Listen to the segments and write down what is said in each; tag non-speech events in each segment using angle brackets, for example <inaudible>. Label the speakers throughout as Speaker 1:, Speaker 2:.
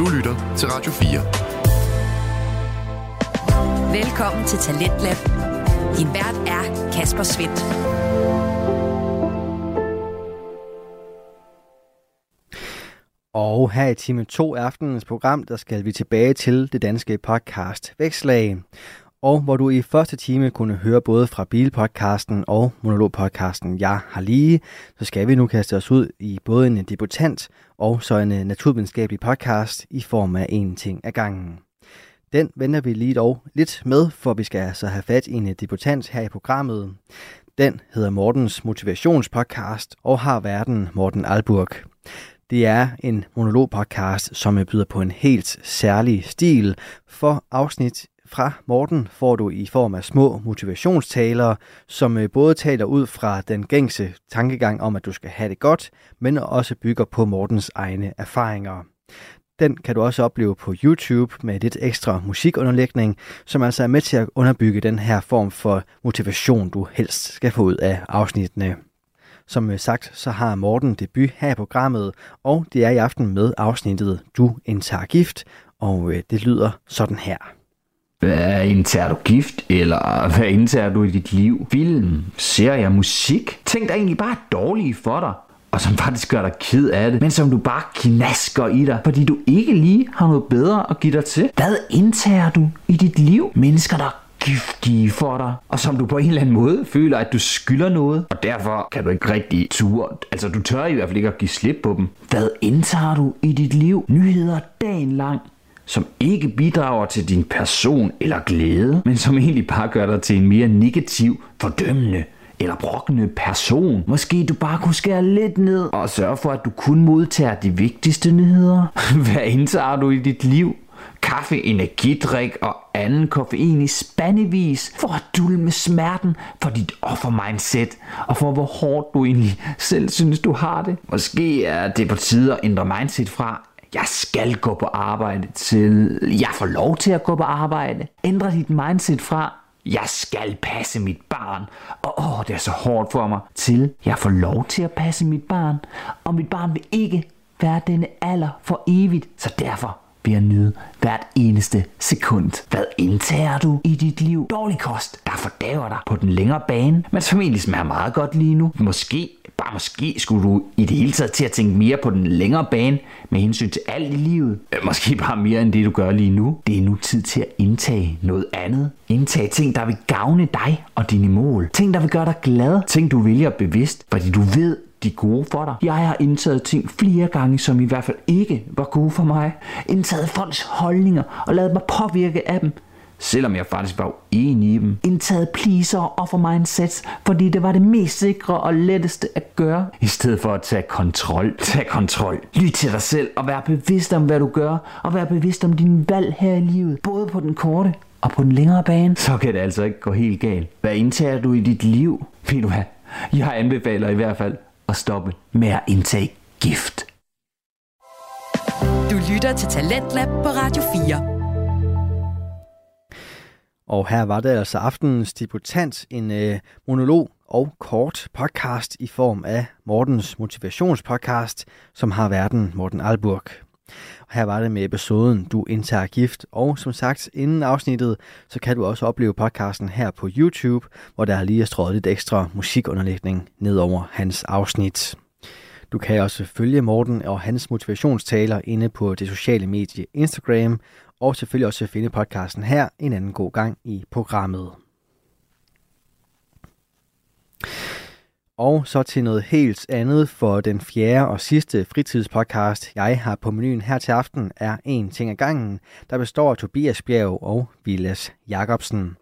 Speaker 1: Du lytter til Radio
Speaker 2: 4. Velkommen til Talentlab. Din vært er Kasper Svendt.
Speaker 3: Og her i time 2 af aftenens program, der skal vi tilbage til det danske podcast Vækslag. Og hvor du i første time kunne høre både fra Bilpodcasten og Monologpodcasten Jeg har lige, så skal vi nu kaste os ud i både en debutant og så en øh, naturvidenskabelig podcast i form af en ting ad gangen. Den vender vi lige dog lidt med, for vi skal altså have fat i en øh, debutant her i programmet. Den hedder Mortens Motivationspodcast og har verden Morten Alburg. Det er en monologpodcast, som byder på en helt særlig stil. For afsnit fra Morten får du i form af små motivationstalere, som øh, både taler ud fra den gængse tankegang om, at du skal have det godt, men også bygger på Mortens egne erfaringer. Den kan du også opleve på YouTube med lidt ekstra musikunderlægning, som altså er med til at underbygge den her form for motivation, du helst skal få ud af afsnittene. Som øh, sagt, så har Morten debut her i programmet, og det er i aften med afsnittet Du indtager gift, og øh, det lyder sådan her.
Speaker 4: Hvad indtager du gift, eller hvad indtager du i dit liv? Film, serier, musik? Ting, der egentlig bare er dårlige for dig og som faktisk gør dig ked af det, men som du bare knasker i dig, fordi du ikke lige har noget bedre at give dig til. Hvad indtager du i dit liv? Mennesker, der giftige for dig, og som du på en eller anden måde føler, at du skylder noget, og derfor kan du ikke rigtig ture. Altså, du tør i hvert fald ikke at give slip på dem. Hvad indtager du i dit liv? Nyheder dagen lang som ikke bidrager til din person eller glæde, men som egentlig bare gør dig til en mere negativ, fordømmende eller brokkende person. Måske du bare kunne skære lidt ned og sørge for, at du kun modtager de vigtigste nyheder. <laughs> Hvad indtager du i dit liv? kaffe, energidrik og anden koffein i spandevis for at dulme smerten for dit offermindset og for hvor hårdt du egentlig selv synes du har det. Måske er det på tide at ændre mindset fra jeg skal gå på arbejde til jeg får lov til at gå på arbejde. Ændre dit mindset fra jeg skal passe mit barn, og åh, det er så hårdt for mig, til jeg får lov til at passe mit barn, og mit barn vil ikke være denne alder for evigt, så derfor ved at nyde hvert eneste sekund. Hvad indtager du i dit liv? Dårlig kost, der fordaver dig på den længere bane, men som egentlig smager meget godt lige nu. Måske, bare måske, skulle du i det hele taget til at tænke mere på den længere bane med hensyn til alt i livet. Måske bare mere end det, du gør lige nu. Det er nu tid til at indtage noget andet. Indtage ting, der vil gavne dig og dine mål. Ting, der vil gøre dig glad. Ting, du vælger bevidst, fordi du ved, de gode for dig. Jeg har indtaget ting flere gange, som i hvert fald ikke var gode for mig. Indtaget folks holdninger og lavet mig påvirke af dem. Selvom jeg faktisk var uenig i dem. Indtaget pleaser og offer mindsets, fordi det var det mest sikre og letteste at gøre. I stedet for at tage kontrol. Tag kontrol. Lyt til dig selv og vær bevidst om, hvad du gør. Og vær bevidst om dine valg her i livet. Både på den korte og på den længere bane. Så kan det altså ikke gå helt galt. Hvad indtager du i dit liv? Ved du hvad? Jeg anbefaler i hvert fald at stoppe med at indtage gift.
Speaker 2: Du lytter til Talentlab på Radio 4.
Speaker 3: Og her var det altså aftenens debutant, en øh, monolog og kort podcast i form af Mortens motivationspodcast, som har verden Morten Alburg. Her var det med episoden Du indtager gift, og som sagt, inden afsnittet, så kan du også opleve podcasten her på YouTube, hvor der lige er strøget lidt ekstra musikunderlægning ned over hans afsnit. Du kan også følge Morten og hans motivationstaler inde på det sociale medie Instagram, og selvfølgelig også finde podcasten her en anden god gang i programmet. Og så til noget helt andet, for den fjerde og sidste fritidspodcast, jeg har på menuen her til aften, er En ting ad gangen, der består af Tobias Bjerg og Vilas Jacobsen.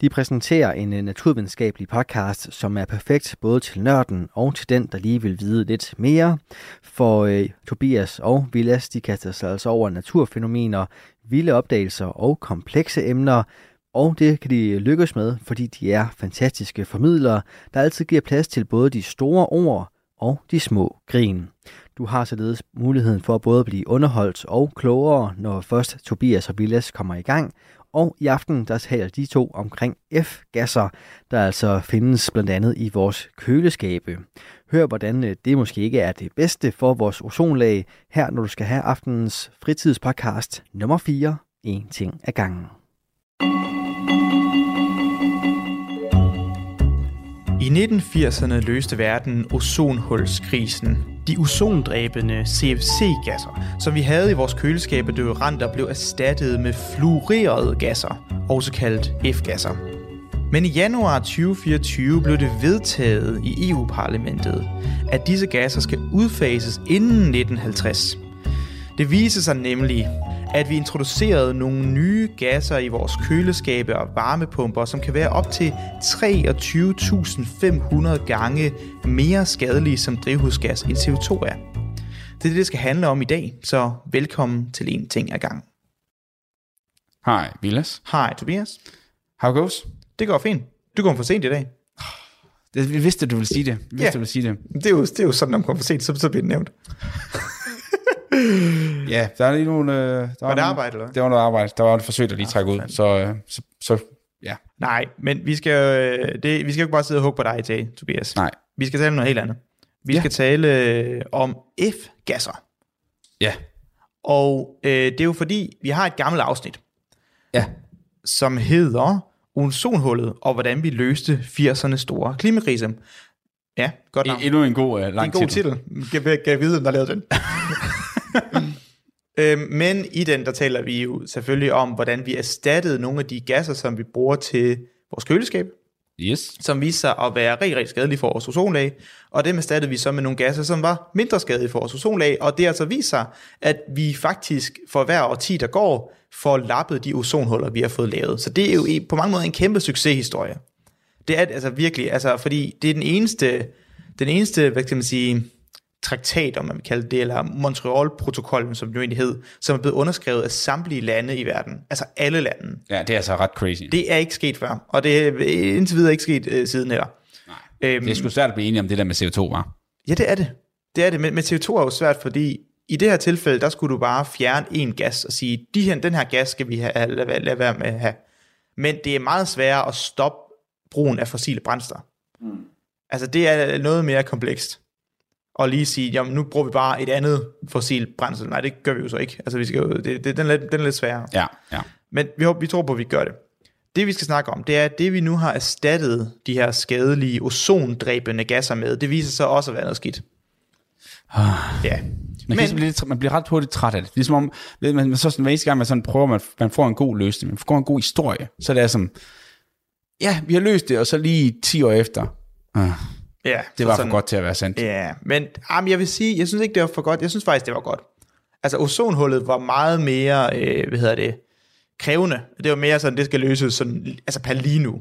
Speaker 3: De præsenterer en øh, naturvidenskabelig podcast, som er perfekt både til nørden og til den, der lige vil vide lidt mere. For øh, Tobias og Vilas, de kaster sig altså over naturfænomener, vilde opdagelser og komplekse emner, og det kan de lykkes med, fordi de er fantastiske formidlere, der altid giver plads til både de store ord og de små grin. Du har således muligheden for både at blive underholdt og klogere, når først Tobias og Villas kommer i gang, Og i aften der taler de to omkring F-gasser, der altså findes blandt andet i vores køleskabe. Hør, hvordan øh, det måske ikke er det bedste for vores ozonlag her, når du skal have aftenens fritidspodcast nummer 4, En ting ad gangen.
Speaker 1: I 1980'erne løste verden ozonhulskrisen. De ozondræbende CFC-gasser, som vi havde i vores køleskabe deodoranter, blev erstattet med fluorerede gasser, også kaldt F-gasser. Men i januar 2024 blev det vedtaget i EU-parlamentet, at disse gasser skal udfases inden 1950. Det viser sig nemlig, at vi introducerede nogle nye gasser i vores køleskabe og varmepumper, som kan være op til 23.500 gange mere skadelige som drivhusgas end CO2 er. Det er det, det skal handle om i dag, så velkommen til en ting ad gang.
Speaker 5: Hej, Vilas.
Speaker 1: Hej Tobias.
Speaker 5: How goes?
Speaker 1: Det går fint. Du kommer for sent i dag.
Speaker 5: Det, vi vidste, du ville sige det. Vi vidste,
Speaker 1: Ja.
Speaker 5: du ville sige det.
Speaker 1: Det er jo, det er jo sådan, når man kommer for sent, så, så bliver det nævnt.
Speaker 5: Ja, der er lige nogle... Øh, der
Speaker 1: Var det
Speaker 5: nogle-
Speaker 1: arbejde, eller?
Speaker 5: Det var noget arbejde. Der var et forsøg, der lige
Speaker 1: Ah,
Speaker 5: ud. Så, øh, så, så, ja.
Speaker 1: Nej, men vi skal, øh, det, vi skal jo ikke bare sidde og hugge på dig i dag, Tobias.
Speaker 5: Nej.
Speaker 1: Vi skal tale om noget helt andet. Vi
Speaker 5: Ja.
Speaker 1: skal tale øh, om F-gasser.
Speaker 5: Ja.
Speaker 1: Og øh, det er jo fordi, vi har et gammelt afsnit,
Speaker 5: Ja.
Speaker 1: som hedder ozonhullet, og hvordan vi løste 80'ernes store klimakrise. Ja, godt navn.
Speaker 5: E- endnu en god,
Speaker 1: Det er
Speaker 5: lang
Speaker 1: en god titel. Kan, kan jeg vide, hvem der lavede den? <laughs> <laughs> øhm, men i den, der taler vi jo selvfølgelig om, hvordan vi erstattede nogle af de gasser, som vi bruger til vores køleskab,
Speaker 5: Yes.
Speaker 1: som viste sig at være rigtig, rigtig skadelige for vores ozonlag, og dem erstattede vi så med nogle gasser, som var mindre skadelige for vores ozonlag, og det har altså vist sig, at vi faktisk for hver årti, der går, får lappet de ozonhuller, vi har fået lavet. Så det er jo på mange måder en kæmpe succeshistorie. Det er altså virkelig, altså, fordi det er den eneste, den eneste, hvad kan man sige, traktat, om man vil kalde det, eller Montreal-protokollen, som det jo egentlig hed, som er blevet underskrevet af samtlige lande i verden. Altså alle lande.
Speaker 5: Ja, det er altså ret crazy. Det,
Speaker 1: er ikke sket før, og det er indtil videre ikke sket øh, siden heller.
Speaker 5: Nej.
Speaker 1: Øhm,
Speaker 5: det er sgu svært at blive enige om det der med CO2, var.
Speaker 1: Ja, det er det. Det er det, men, men CO2 er jo svært, fordi i det her tilfælde, der skulle du bare fjerne en gas og sige, de her, den her gas skal vi have, lade, være- lade være med at have. Men det er meget sværere at stoppe brugen af fossile brændster. Mm. Altså det er noget mere komplekst. Og lige sige, jamen nu bruger vi bare et andet fossil brændsel. Nej, det gør vi jo så ikke. Altså vi skal jo, det, det, den, er lidt, den er lidt sværere.
Speaker 5: Ja, ja.
Speaker 1: Men vi, håber, vi tror på, at vi gør det. Det vi skal snakke om, det er, at det vi nu har erstattet de her skadelige ozondræbende gasser med, det viser sig også at være noget skidt. Ja.
Speaker 5: Man,
Speaker 1: Men-
Speaker 5: blive, man bliver ret hurtigt træt af det. Ligesom om, ved man, man så sådan, hver eneste gang, man sådan prøver, man, man får en god løsning, man får en god historie, så er det som, ja, vi har løst det, og så lige 10 år efter, ah,
Speaker 1: Ja,
Speaker 5: det var
Speaker 1: sådan-
Speaker 5: for godt til at være sandt.
Speaker 1: Ja, men jamen, jeg vil sige, jeg synes ikke, det var for godt. Jeg synes faktisk, det var godt. Altså, ozonhullet var meget mere, øh, hvad hedder det, krævende. Det var mere sådan, det skal løses sådan, altså per lige nu.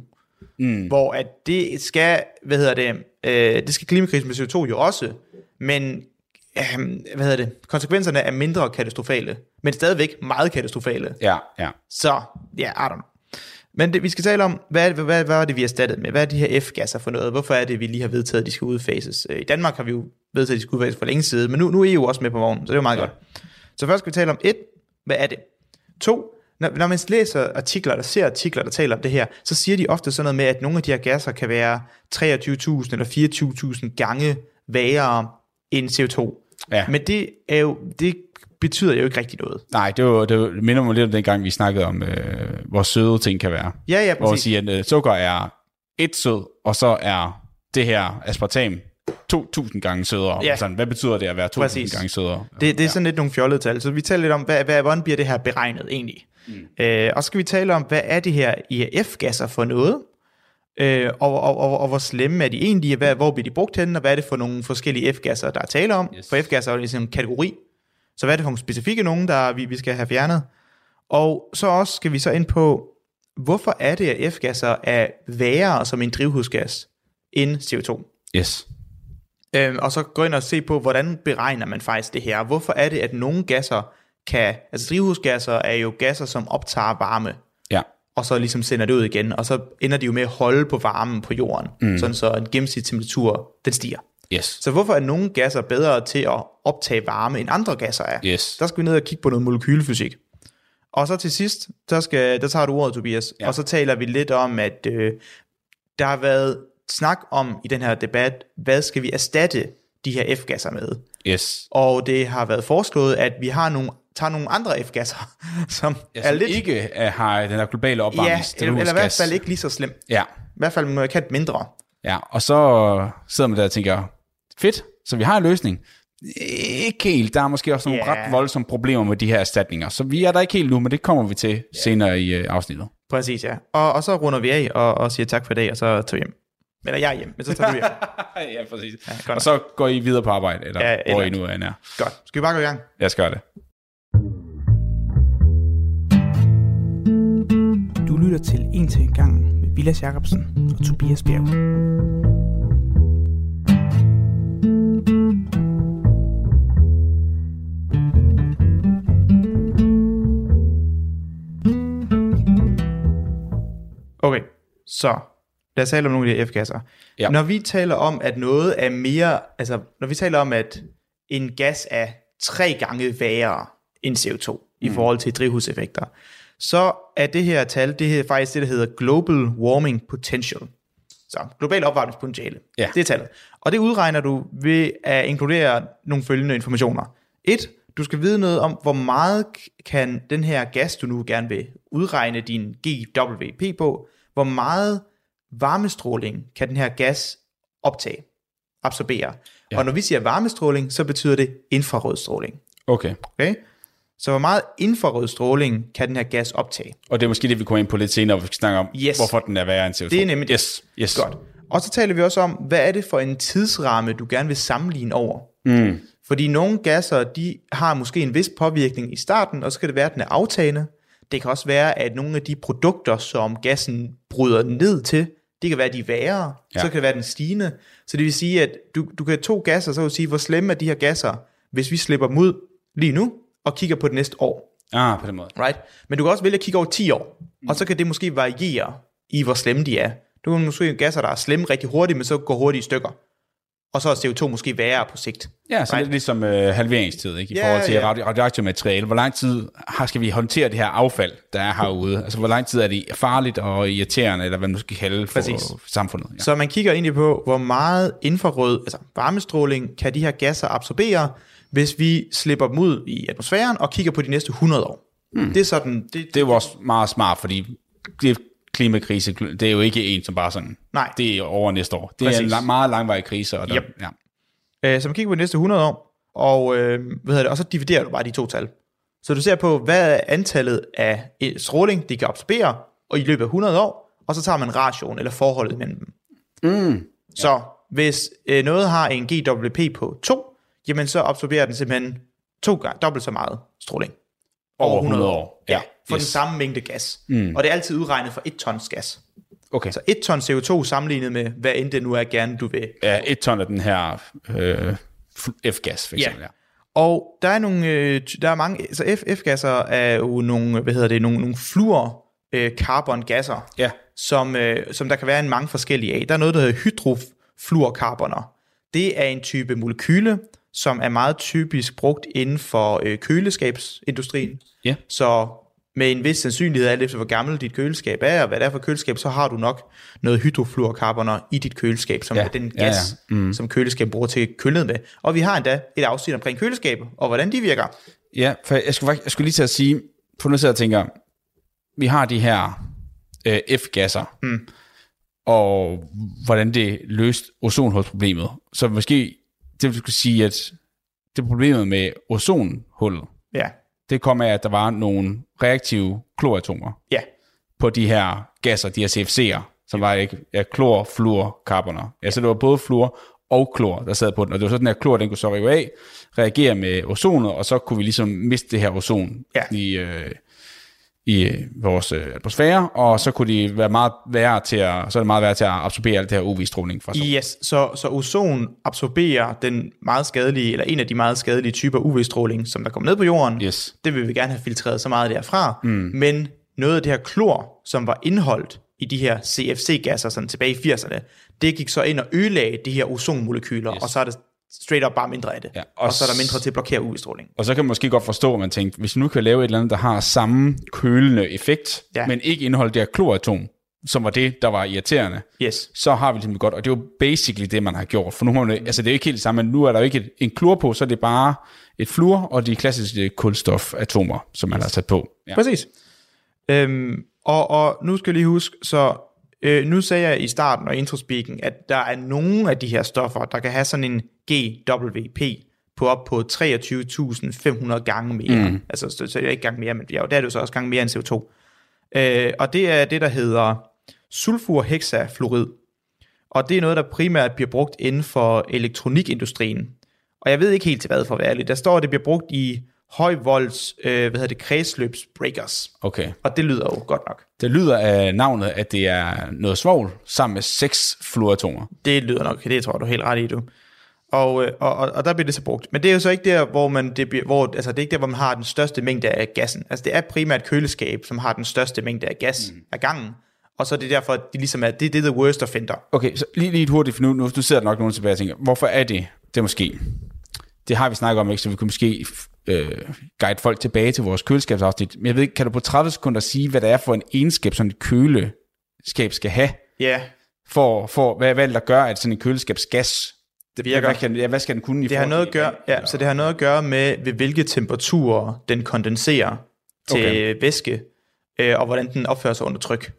Speaker 1: Mm. Hvor at det skal, hvad hedder det, øh, det skal klimakrisen med CO2 jo også, men øh, hvad hedder det, konsekvenserne er mindre katastrofale, men stadigvæk meget katastrofale.
Speaker 5: Ja, ja.
Speaker 1: Så, ja, I don't know. Men det, vi skal tale om, hvad, det- hvad, hvad er det, vi har erstattet med? Hvad er de her F-gasser for noget? Hvorfor er det, vi lige har vedtaget, at de skal udfases? Øh, I Danmark har vi jo vedtaget, at de skal udfases for længe siden, men nu, nu er EU også med på vognen, så det er jo meget ja. godt. Så først skal vi tale om et, hvad er det? To, når, når man læser artikler, eller ser artikler, der taler om det her, så siger de ofte sådan noget med, at nogle af de her gasser kan være 23.000 eller 24.000 gange værre end CO2.
Speaker 5: Ja.
Speaker 1: Men det, er jo, det betyder jo ikke rigtig noget.
Speaker 5: Nej, det, var, det, var, minder mig lidt om dengang, vi snakkede om, øh, hvor søde ting kan være.
Speaker 1: Ja, ja,
Speaker 5: Hvor at
Speaker 1: præcis.
Speaker 5: sige, at øh, sukker er et sød, og så er det her aspartam 2.000 gange sødere.
Speaker 1: Ja.
Speaker 5: Ja. Sådan, hvad betyder det at være 2.000
Speaker 1: Præcis.
Speaker 5: gange sødere?
Speaker 1: Det, det er sådan lidt nogle fjollede tal. Så vi taler lidt om, hvad, hvad, hvordan bliver det her beregnet egentlig? Mm. Øh, og så skal vi tale om, hvad er det her IAF-gasser for noget? Øh, og, og, og, og hvor slemme er de egentlig? Hvad, hvor bliver de brugt hen? Og hvad er det for nogle forskellige F-gasser, der er tale om?
Speaker 5: Yes.
Speaker 1: For F-gasser er jo ligesom en kategori. Så hvad er det for nogle specifikke nogen, der vi, vi skal have fjernet? Og så også skal vi så ind på, hvorfor er det, at F-gasser er værre som en drivhusgas end CO2?
Speaker 5: Yes.
Speaker 1: Øhm, og så gå ind og se på, hvordan beregner man faktisk det her. Hvorfor er det, at nogle gasser kan... Altså drivhusgasser er jo gasser, som optager varme,
Speaker 5: Ja.
Speaker 1: og så ligesom sender det ud igen, og så ender de jo med at holde på varmen på jorden, mm. sådan så en gennemsnitlig temperatur, den stiger.
Speaker 5: Yes.
Speaker 1: Så hvorfor er nogle gasser bedre til at optage varme, end andre gasser er?
Speaker 5: Yes.
Speaker 1: Der skal vi ned og kigge på noget molekylefysik. Og så til sidst, der, skal, der tager du ordet, Tobias, ja. og så taler vi lidt om, at øh, der har været snak om i den her debat, hvad skal vi erstatte de her F-gasser med?
Speaker 5: Yes.
Speaker 1: Og det har været foreslået, at vi har nogle, tager nogle andre F-gasser, <laughs> som
Speaker 5: Ja,
Speaker 1: er
Speaker 5: som
Speaker 1: lidt...
Speaker 5: ikke er, har den her globale
Speaker 1: ja,
Speaker 5: opvarmning.
Speaker 1: eller, eller i hvert fald ikke lige så slemt.
Speaker 5: Ja,
Speaker 1: I hvert fald markant mindre.
Speaker 5: ja, og så sidder man der og tænker, fedt, så vi har en løsning. Ikke helt, der er måske også nogle
Speaker 1: Ja.
Speaker 5: ret voldsomme problemer med de her erstatninger, så vi er der ikke helt nu, men det kommer vi til senere i øh, afsnittet.
Speaker 1: Præcis, ja. Og, og så runder vi af og, og siger tak for i dag, og så tager vi hjem. Eller jeg er hjem, men så tager du hjem. <laughs>
Speaker 5: ja, præcis.
Speaker 1: Ja, godt
Speaker 5: og så går I videre på arbejde, eller
Speaker 1: Ja,
Speaker 5: hvor I nu er.
Speaker 1: Godt. Skal vi bare gå i gang?
Speaker 5: Jeg skal gøre det.
Speaker 1: Du lytter til En til en gang med Vilas Jacobsen og Tobias Bjerg. Så lad os tale om nogle af de her F-gasser.
Speaker 5: Ja.
Speaker 1: Når vi taler om, at noget er mere, altså når vi taler om, at en gas er tre gange værre end CO2 mm. i forhold til drivhuseffekter, så er det her tal, det er faktisk det, der hedder Global Warming Potential. Så global opvarmningspotentiale.
Speaker 5: Ja.
Speaker 1: Det er tallet. Og det udregner du ved at inkludere nogle følgende informationer. Et, du skal vide noget om, hvor meget kan den her gas, du nu gerne vil udregne din GWP på, hvor meget varmestråling kan den her gas optage, absorbere. Ja. Og når vi siger varmestråling, så betyder det infrarødstråling.
Speaker 5: Okay.
Speaker 1: Okay? Så hvor meget infrarød stråling kan den her gas optage?
Speaker 5: Og det er måske det, vi kommer ind på lidt senere, hvor vi skal snakke om,
Speaker 1: Yes.
Speaker 5: hvorfor den er værre end CO2.
Speaker 1: Det er nemlig.
Speaker 5: Yes, yes.
Speaker 1: Godt. Og så taler vi også om, hvad er det for en tidsramme, du gerne vil sammenligne over?
Speaker 5: Mm.
Speaker 1: Fordi nogle gasser, de har måske en vis påvirkning i starten, og så kan det være, at den er aftagende. Det kan også være, at nogle af de produkter, som gassen bryder ned til, det kan være, de er værre, ja. Så kan det være, den stigende. Så det vil sige, at du, du kan have to gasser, så vil du sige, hvor slemme er de her gasser, hvis vi slipper dem ud lige nu, og kigger på det næste år.
Speaker 5: Ah, på den måde.
Speaker 1: Right? Men du kan også vælge at kigge over 10 år, mm. og så kan det måske variere i, hvor slemme de er. Du kan måske have gasser, der er slemme rigtig hurtigt, men så går hurtigt i stykker. Og så er CO2 måske værre på sigt.
Speaker 5: Ja, så
Speaker 1: Right.
Speaker 5: lidt ligesom øh, halveringstid, ikke? I
Speaker 1: Ja,
Speaker 5: forhold til
Speaker 1: ja.
Speaker 5: radio- radioaktivt materiale. Hvor lang tid har, skal vi håndtere det her affald, der er herude? Altså, hvor lang tid er det farligt og irriterende, eller hvad man skal kalde for
Speaker 1: Præcis.
Speaker 5: samfundet? Ja.
Speaker 1: Så man kigger egentlig på, hvor meget infrarød, altså varmestråling, kan de her gasser absorbere, hvis vi slipper dem ud i atmosfæren og kigger på de næste 100 år. Hmm. Det er sådan, det,
Speaker 5: Det er jo også meget smart, fordi det klimakrise, det er jo ikke en, som bare sådan,
Speaker 1: Nej.
Speaker 5: det er over næste år. Det
Speaker 1: Præcis.
Speaker 5: er en lang, meget langvarig krise. Og der,
Speaker 1: Yep.
Speaker 5: ja.
Speaker 1: Øh, så man kigger på de næste 100 år, og, øh, hvad hedder det, og så dividerer du bare de to tal. Så du ser på, hvad er antallet af eh, stråling, de kan absorbere, og i løbet af 100 år, og så tager man ration eller forholdet mellem dem. Mm. Så hvis øh, noget har en GWP på 2, jamen så absorberer den simpelthen to gange, dobbelt så meget stråling.
Speaker 5: Over 100 år.
Speaker 1: Ja, for
Speaker 5: Yes.
Speaker 1: den samme mængde gas. Mm. Og det er altid udregnet for 1 tons gas.
Speaker 5: Okay.
Speaker 1: Så 1 ton CO2 sammenlignet med, hvad end det nu er gerne, du vil
Speaker 5: Ja, et ton af den her øh, F-gas, for eksempel. Ja.
Speaker 1: Og der er nogle, øh, der er mange, så F, F-gasser er jo nogle, hvad hedder det, nogle, nogle fluor øh, carbon-gasser,
Speaker 5: ja.
Speaker 1: som, øh, som der kan være en mange forskellige af. Der er noget, der hedder hydrofluorkarboner. Det er en type molekyle, som er meget typisk brugt inden for øh, køleskabsindustrien.
Speaker 5: Ja.
Speaker 1: Så med en vis sandsynlighed, alt efter hvor gammel dit køleskab er, og hvad det er for køleskab, så har du nok noget hydrofluorkarboner i dit køleskab, som
Speaker 5: Ja,
Speaker 1: er den
Speaker 5: ja,
Speaker 1: gas,
Speaker 5: ja.
Speaker 1: mm. som køleskab bruger til at køle ned med. Og vi har endda et afsnit omkring køleskaber, og hvordan de virker.
Speaker 5: Ja, for jeg skulle, jeg skulle lige til at sige, for nu sidder jeg tænker, vi har de her øh, F-gasser, mm. og hvordan det løste ozonhulsproblemet. Så måske, det vil sige, at det problemet med ozonhullet,
Speaker 1: Ja,
Speaker 5: det kom af, at der var nogle reaktive kloratomer
Speaker 1: ja,
Speaker 5: på de her gasser, de her CFC'er, som var ikke ja, klor, fluor, carboner. Ja, så det var både fluor og klor, der sad på den, og det var så den her klor, den kunne så rive af, reagere med ozonet, og så kunne vi ligesom miste det her ozon
Speaker 1: Ja.
Speaker 5: i, øh, i øh, vores øh, atmosfære, og så kunne de være meget værre til at, så er det meget værre til at absorbere alt det her UV-stråling fra solen.
Speaker 1: yes. Så, så ozon absorberer den meget skadelige, eller en af de meget skadelige typer UV-stråling, som der kommer ned på jorden.
Speaker 5: Yes.
Speaker 1: Det vil vi gerne have filtreret så meget derfra. Mm. Men noget af det her klor, som var indholdt i de her CFC-gasser sådan tilbage i 80'erne, det gik så ind og ødelagde de her ozonmolekyler, yes. og så er det straight up bare mindre af det.
Speaker 5: Ja, og
Speaker 1: og, så er der mindre til at blokere UV-stråling.
Speaker 5: Og så kan man måske godt forstå, at man tænkte, hvis vi nu kan lave et eller andet, der har samme kølende effekt, ja. Men ikke indeholder det her kloratom, som var det, der var irriterende,
Speaker 1: Yes.
Speaker 5: så har vi ligesom det godt. Og det er jo basically det, man har gjort. For nu har man, altså det er jo ikke helt det samme, men nu er der jo ikke et, en klor på, så er det bare et fluor og de klassiske kulstofatomer, som man har sat på. Ja.
Speaker 1: Præcis. Øhm, og, og nu skal jeg lige huske, så øh, nu sagde jeg i starten og introspeaken, at der er nogle af de her stoffer, der kan have sådan en GWP på op på 23.500 gange mere. Mm. Altså, så, så det er ikke gange mere, men ja, der er det jo så også gange mere end CO2. Øh, og det er det, der hedder sulfurhexafluorid. Og det er noget, der primært bliver brugt inden for elektronikindustrien. Og jeg ved ikke helt til hvad for at være ærlig. Der står, at det bliver brugt i højvolds, øh, hvad hedder det, kredsløbsbreakers.
Speaker 5: Okay.
Speaker 1: Og det lyder jo godt nok.
Speaker 5: Det lyder af navnet, at det er noget svovl sammen med seks fluoratomer.
Speaker 1: Det lyder nok, det tror jeg, du helt ret i, du. Og, øh, og, og, og der bliver det så brugt. Men det er jo så ikke der, hvor man, det bliver, hvor, altså det er ikke der, hvor man har den største mængde af gassen. Altså det er primært køleskab, som har den største mængde af gas mm. ad gangen. Og så er det derfor, at det ligesom er, det, det er the worst offender.
Speaker 5: Okay, så lige, lige hurtigt, for nu, nu, nu sidder der nok nogen tilbage og tænker, hvorfor er det? Det måske, det har vi snakket om, ikke? så vi kunne måske øh, guide folk tilbage til vores køleskabsafsnit. Men jeg ved ikke, kan du på 30 sekunder sige, hvad det er for en egenskab, som et køleskab skal have?
Speaker 1: Ja,
Speaker 5: For, for hvad, hvad er der gør, at sådan en køleskabsgas, det
Speaker 1: virker.
Speaker 5: Hvad, kan, ja, hvad skal den kunne i
Speaker 1: det har noget at gøre, ja,
Speaker 5: eller-
Speaker 1: så det har noget at gøre med, ved hvilke temperaturer den kondenserer til
Speaker 5: okay.
Speaker 1: væske, øh, og hvordan den opfører sig under tryk.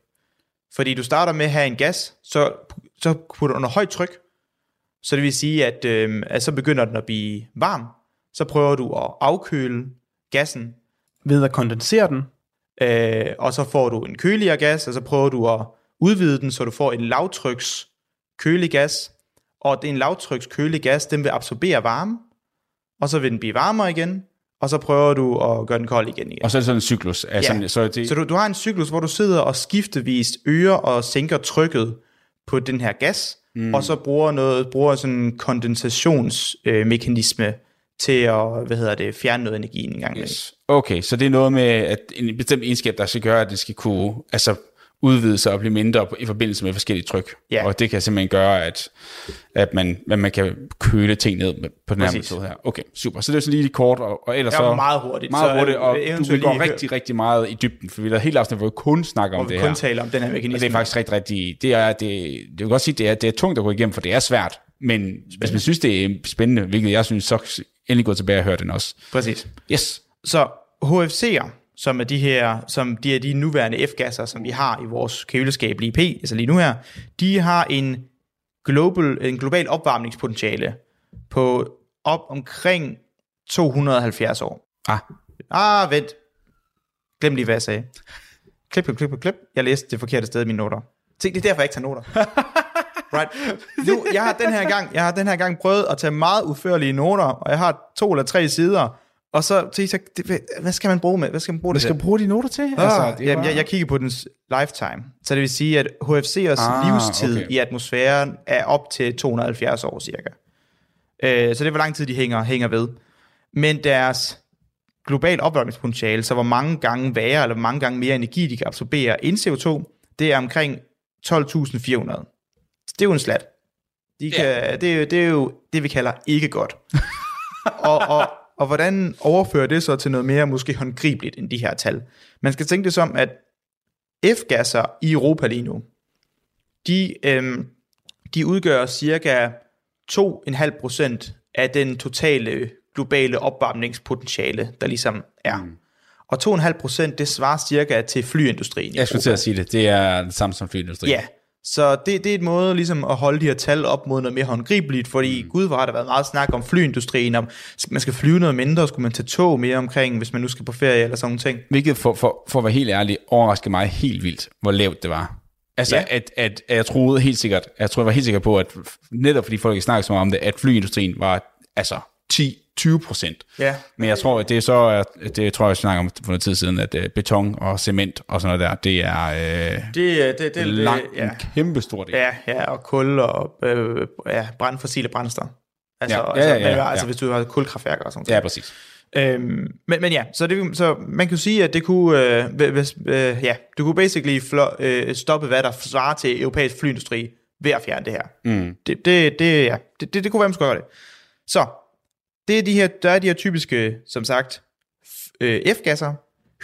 Speaker 1: Fordi du starter med at have en gas, så, så putter du under højt tryk, så det vil sige, at, øh, at så begynder den at blive varm, så prøver du at afkøle gassen ved at kondensere den, øh, og så får du en køligere gas, og så prøver du at udvide den, så du får en lavtryks kølig gas, og det er en lavtryks kølig gas, den vil absorbere varme, og så vil den blive varmere igen, og så prøver du at gøre den kold igen igen.
Speaker 5: Og så er det sådan en cyklus. Af
Speaker 1: Ja.
Speaker 5: sådan, så det,
Speaker 1: Så du, du har en cyklus, hvor du sidder og skiftevist øger og sænker trykket på den her gas, mm. og så bruger noget bruger sådan en kondensationsmekanisme til at hvad hedder det, fjerne noget energi en gang. Yes.
Speaker 5: Okay, så det er noget med at en bestemt egenskab, der skal gøre, at det skal kunne altså, udvide sig og blive mindre i forbindelse med forskellige tryk.
Speaker 1: Ja.
Speaker 5: Og det kan simpelthen gøre, at, at, man, at man kan køle ting ned på den her metode her. Okay, super. Så det er så lige lidt kort, og, og ellers
Speaker 1: Ja,
Speaker 5: så...
Speaker 1: meget hurtigt.
Speaker 5: Meget hurtigt, og du
Speaker 1: eventuelt
Speaker 5: vil gå
Speaker 1: lige hør-
Speaker 5: rigtig, rigtig meget i dybden, for vi har helt afsnit, hvor vi kun snakker om
Speaker 1: Hvor vi
Speaker 5: det
Speaker 1: kun
Speaker 5: her.
Speaker 1: taler om den her mekanisme.
Speaker 5: Og det er faktisk rigtig, rigtig, det er, det, det vil godt sige, det er, det er tungt at gå igennem, for det er svært. Men hvis man synes, det er spændende, hvilket jeg synes, så endelig gå tilbage og høre den også.
Speaker 1: Præcis.
Speaker 5: Yes.
Speaker 1: Så HFC'er, som er de her, som de er de nuværende F-gasser, som vi har i vores køleskab lige p, altså lige nu her, de har en global, en global opvarmningspotentiale på op omkring 270 år.
Speaker 5: Ah,
Speaker 1: Ah, vent. Glem lige, hvad jeg sagde. Klip, klip, klip, klip. Jeg læste det forkerte sted i mine noter. Se, det er derfor, jeg ikke tager noter. <laughs> right. Nu, <laughs> jeg har den her gang, jeg har den her gang prøvet at tage meget udførlige noter, og jeg har to eller tre sider, og så, så det, hvad skal man bruge med? Hvad skal man bruge
Speaker 5: hvad
Speaker 1: det
Speaker 5: skal du bruge de noter til?
Speaker 1: Ah,
Speaker 5: Altså, det
Speaker 1: jamen,
Speaker 5: bare-
Speaker 1: jeg, jeg kigger på dens lifetime. Så det vil sige, at HFC'ers
Speaker 5: Ah,
Speaker 1: livstid
Speaker 5: okay.
Speaker 1: i atmosfæren er op til 270 år cirka. Øh, så det er, hvor lang tid de hænger, hænger ved. Men deres global opvarmningspotentiale, så hvor mange gange værre, eller hvor mange gange mere energi, de kan absorbere end CO2, det er omkring 12.400. Det er jo en slat. De kan, yeah. det, er, jo- det er jo det, vi kalder ikke godt. <laughs> og, og, og hvordan overfører det så til noget mere måske håndgribeligt end de her tal? Man skal tænke det som, at F-gasser i Europa lige nu, de, øhm, de udgør cirka 2,5% af den totale globale opvarmningspotentiale, der ligesom er. Mm. Og 2,5% det svarer cirka til flyindustrien.
Speaker 5: Jeg skulle til at sige det. Det er det samme som flyindustri.
Speaker 1: Ja, så det, det er et måde ligesom at holde de her tal op mod noget mere håndgribeligt, fordi mm. gud hvor har der været meget snak om flyindustrien, om man skal flyve noget mindre, skulle man tage tog mere omkring, hvis man nu skal på ferie eller sådan nogle ting.
Speaker 5: Hvilket for, for, for at være helt ærlig, overraskede mig helt vildt, hvor lavt det var. Altså, ja. At, at, at, jeg troede helt sikkert, jeg tror, jeg var helt sikker på, at netop fordi folk ikke snakker så meget om det, at flyindustrien var altså 10-20 procent.
Speaker 1: Ja.
Speaker 5: Men jeg tror, at det er så, det tror jeg, jeg snakker om for noget tid siden, at uh, beton og cement og sådan noget der, det er øh,
Speaker 1: Det, det, det,
Speaker 5: langt
Speaker 1: det, ja.
Speaker 5: en kæmpe stor del.
Speaker 1: ja, ja, og kul og øh, ja, brand, fossile brændster. Altså,
Speaker 5: Ja, ja,
Speaker 1: altså,
Speaker 5: ja, ja,
Speaker 1: men,
Speaker 5: ja.
Speaker 1: altså hvis du har kulkraftværker og sådan
Speaker 5: Ja,
Speaker 1: noget.
Speaker 5: præcis.
Speaker 1: Øhm, men, men ja, så, det, så man kan sige, at det kunne, øh, hvis, øh, ja, du kunne basically flo, øh, stoppe, hvad der svarer til europæisk flyindustri ved at fjerne det her.
Speaker 5: Mm.
Speaker 1: Det, det, det, ja, det, det, det kunne være, man skulle gøre det. Så, det er de her, der er de her typiske, som sagt, øh, F-gasser,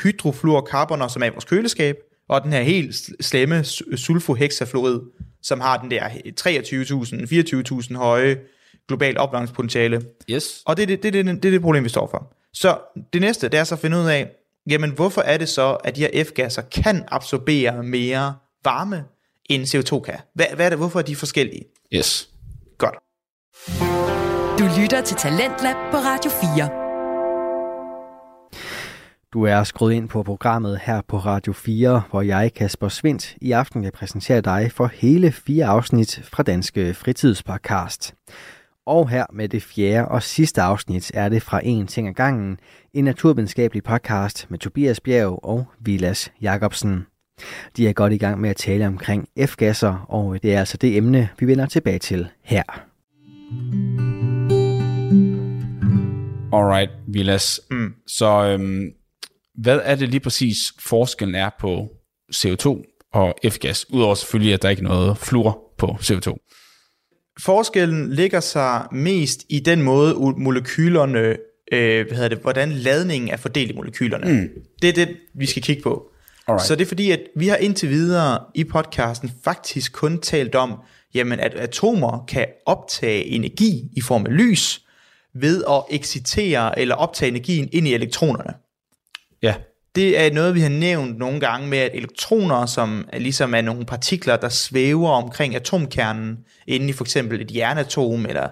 Speaker 1: hydrofluorkarboner, som er i vores køleskab, og den her helt slemme su- sulfohexafluorid, som har den der 23.000, 24.000 høje global opvarmningspotentiale.
Speaker 5: Yes.
Speaker 1: Og det er det, det, det, det, det problem, vi står for. Så det næste, det er så at finde ud af, jamen hvorfor er det så, at de her F-gasser kan absorbere mere varme, end CO2 kan? Hvad, hvad er det, hvorfor er de forskellige?
Speaker 5: Yes.
Speaker 1: Godt.
Speaker 2: Du lytter til Talentlab på Radio 4.
Speaker 3: Du er skruet ind på programmet her på Radio 4, hvor jeg, Kasper Svindt, i aften vil præsentere dig for hele fire afsnit fra Danske Fritidspodcast. Og her med det fjerde og sidste afsnit er det fra En ting ad gangen, en naturvidenskabelig podcast med Tobias Bjerg og Vilas Jacobsen. De er godt i gang med at tale omkring F-gasser, og det er altså det emne, vi vender tilbage til her.
Speaker 5: Alright, Vilas. Mm. Så øhm, hvad er det lige præcis forskellen er på CO2 og F-gas? Udover selvfølgelig, at der ikke er noget fluor på CO2.
Speaker 1: Forskellen ligger sig mest i den måde, molekylerne, øh, hvad hedder det, hvordan ladningen er fordelt i molekylerne. Mm. Det er det, vi skal kigge på.
Speaker 5: Alright.
Speaker 1: Så det er fordi, at vi har indtil videre i podcasten faktisk kun talt om, jamen, at atomer kan optage energi i form af lys, ved at excitere eller optage energien ind i elektronerne.
Speaker 5: Ja.
Speaker 1: Det er noget, vi har nævnt nogle gange med, at elektroner, som er ligesom er nogle partikler, der svæver omkring atomkernen, inde i for eksempel et jernatom, eller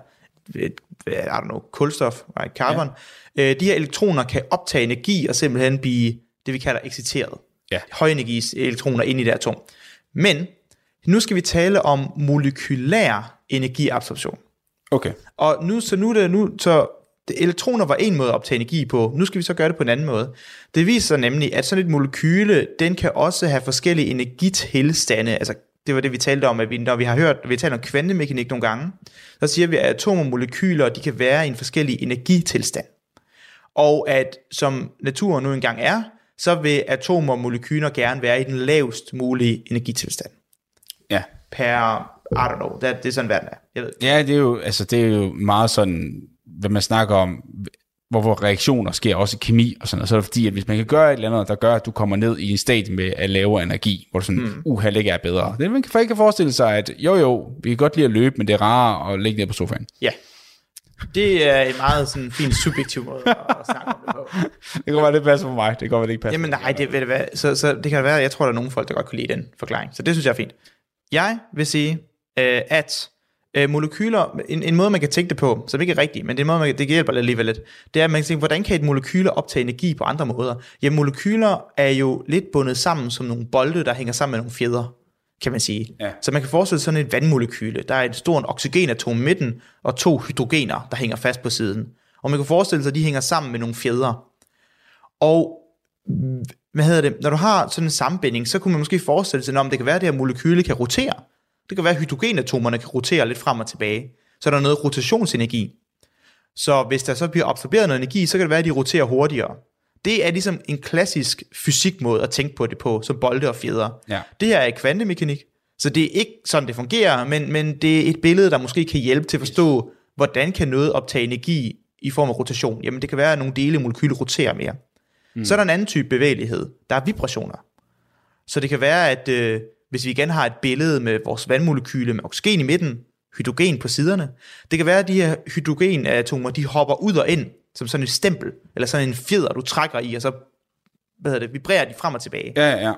Speaker 1: et, I don't know, kulstof, right, carbon, ja. øh, de her elektroner kan optage energi og simpelthen blive det, vi kalder exciteret.
Speaker 5: Ja.
Speaker 1: Højenergis elektroner ind i det atom. Men nu skal vi tale om molekylær energiabsorption.
Speaker 5: Okay.
Speaker 1: Og nu, så nu det, nu, så det, elektroner var en måde at optage energi på, nu skal vi så gøre det på en anden måde. Det viser sig nemlig, at sådan et molekyle, den kan også have forskellige energitilstande, altså det var det, vi talte om, at vi, når vi har hørt, vi talt om kvantemekanik nogle gange, så siger vi, at atomer og molekyler, de kan være i en forskellig energitilstand. Og at som naturen nu engang er, så vil atomer og molekyler gerne være i den lavest mulige energitilstand.
Speaker 5: Ja.
Speaker 1: Per, I don't know, det, er- det er sådan verden er. Jeg ved.
Speaker 5: Ja, det er jo, altså, det er jo meget sådan, hvad man snakker om, hvorfor reaktioner sker også i kemi og sådan noget. Så er det fordi, at hvis man kan gøre et eller andet, der gør, at du kommer ned i en stadie med at lavere energi, hvor du sådan, mm. uha, ikke er bedre. Det man kan faktisk kan forestille sig, at jo jo, vi kan godt lide at løbe, men det er rarere at ligge ned på sofaen.
Speaker 1: Ja. Det er en meget sådan fin subjektiv måde at snakke om det på. <laughs>
Speaker 5: Det kan være, det passer for mig. Det kan være, det ikke passer.
Speaker 1: Jamen nej, det, ved du hvad, så, så det kan være, jeg tror, der er nogle folk, der godt kunne lide den forklaring. Så det synes jeg er fint. Jeg vil sige, øh, at øh, molekyler, en, en måde man kan tænke det på, som ikke er rigtigt, men det er en måde, man, det hjælper alligevel lidt, det er, at man kan tænke, hvordan kan et molekyler optage energi på andre måder? Jamen molekyler er jo lidt bundet sammen som nogle bolde, der hænger sammen med nogle fjeder, kan man sige.
Speaker 5: Ja.
Speaker 1: Så man kan forestille sig sådan et vandmolekyle. Der er et stort oxygenatom i midten, og to hydrogener, der hænger fast på siden. Og man kan forestille sig, at de hænger sammen med nogle fjeder. Og hvad hedder det, når du har sådan en sammenbinding, så kunne man måske forestille sig, om det kan være, at det her molekyle kan rotere. Det kan være, at hydrogenatomerne kan rotere lidt frem og tilbage. Så er der noget rotationsenergi. Så hvis der så bliver absorberet noget energi, så kan det være, at de roterer hurtigere. Det er ligesom en klassisk fysikmåde at tænke på det på, som bolde og fjeder.
Speaker 5: Ja.
Speaker 1: Det her er kvantemekanik, så det er ikke sådan, det fungerer, men, men det er et billede, der måske kan hjælpe til at forstå, hvordan kan noget optage energi i form af rotation. Jamen det kan være, at nogle dele i molekylet roterer mere. Mm. Så er der en anden type bevægelighed. Der er vibrationer. Så det kan være, at øh, hvis vi igen har et billede med vores vandmolekyle med oxygen i midten, hydrogen på siderne, det kan være, at de her hydrogenatomer, de hopper ud og ind, som sådan et stempel, eller sådan en fjeder, du trækker i, og så hvad hedder det, vibrerer de frem og tilbage.
Speaker 5: Ja, ja.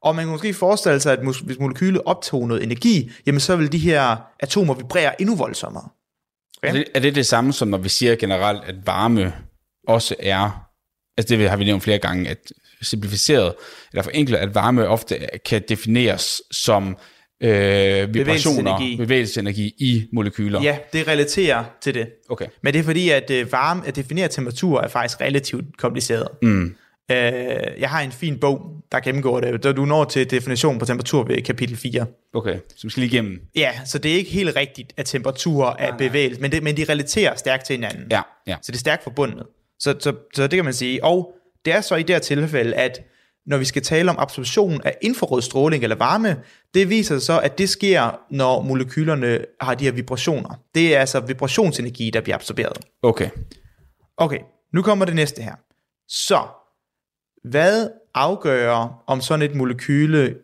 Speaker 1: Og man kan måske forestille sig, at hvis molekylet optog noget energi, jamen så vil de her atomer vibrere endnu voldsommere.
Speaker 5: Er det, er det det samme, som når vi siger generelt, at varme også er, altså det har vi nævnt flere gange, at simplificeret, eller forenklet, at varme ofte kan defineres som øh, vibrationer,
Speaker 1: Bevægelsesenergi.
Speaker 5: bevægelsesenergi i molekyler.
Speaker 1: Ja, det relaterer til det.
Speaker 5: Okay.
Speaker 1: Men det er fordi, at øh, varme, at definere temperatur er faktisk relativt kompliceret. Mm. Øh, jeg har en fin bog, der gennemgår det. Da du når til definition på temperatur ved kapitel 4.
Speaker 5: Okay, så vi skal lige igennem.
Speaker 1: Ja, så det er ikke helt rigtigt, at temperatur er bevægelse, men, det, men de relaterer stærkt til hinanden.
Speaker 5: Ja, ja.
Speaker 1: Så det er stærkt forbundet. Så, så, så det kan man sige. Og det er så i det her tilfælde, at når vi skal tale om absorption af infrarød stråling eller varme, det viser sig så, at det sker, når molekylerne har de her vibrationer. Det er altså vibrationsenergi, der bliver absorberet.
Speaker 5: Okay.
Speaker 1: Okay, nu kommer det næste her. Så, hvad afgør, om sådan et molekyle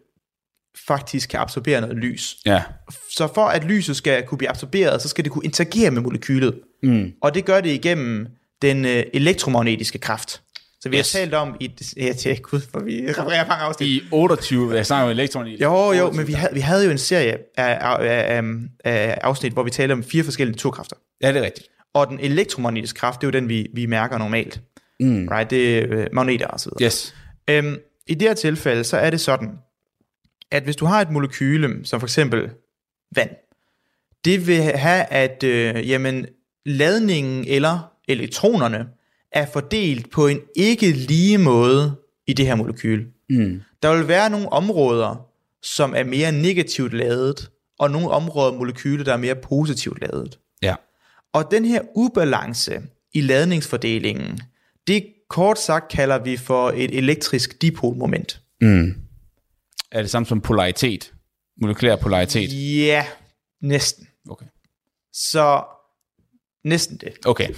Speaker 1: faktisk kan absorbere noget lys?
Speaker 5: Ja.
Speaker 1: Så for at lyset skal kunne blive absorberet, så skal det kunne interagere med molekylet.
Speaker 5: Mm.
Speaker 1: Og det gør det igennem den øh, elektromagnetiske kraft. Så vi
Speaker 5: Yes.
Speaker 1: har talt om i... Ja, til gud, for vi refererer mange afsnit.
Speaker 5: I 28, jeg snakker om elektronik.
Speaker 1: Jo, jo, men vi havde, vi havde jo en serie af, af, af, af afsnit, hvor vi talte om fire forskellige naturkræfter.
Speaker 5: Ja, det er rigtigt.
Speaker 1: Og den elektromagnetiske kraft, det er jo den, vi, vi mærker normalt.
Speaker 5: Mm.
Speaker 1: Right? Det er øh, magneter og så videre.
Speaker 5: Yes.
Speaker 1: Øhm, I det her tilfælde, så er det sådan, at hvis du har et molekyle, som for eksempel vand, det vil have, at øh, jamen, ladningen eller elektronerne er fordelt på en ikke lige måde i det her molekyle.
Speaker 5: Mm.
Speaker 1: Der vil være nogle områder, som er mere negativt ladet, og nogle områder molekyler, der er mere positivt ladet.
Speaker 5: Ja.
Speaker 1: Og den her ubalance i ladningsfordelingen, det kort sagt kalder vi for et elektrisk dipolmoment.
Speaker 5: Mm. Er det samme som polaritet? Molekylær polaritet?
Speaker 1: Ja, næsten.
Speaker 5: Okay.
Speaker 1: Så næsten det.
Speaker 5: Okay.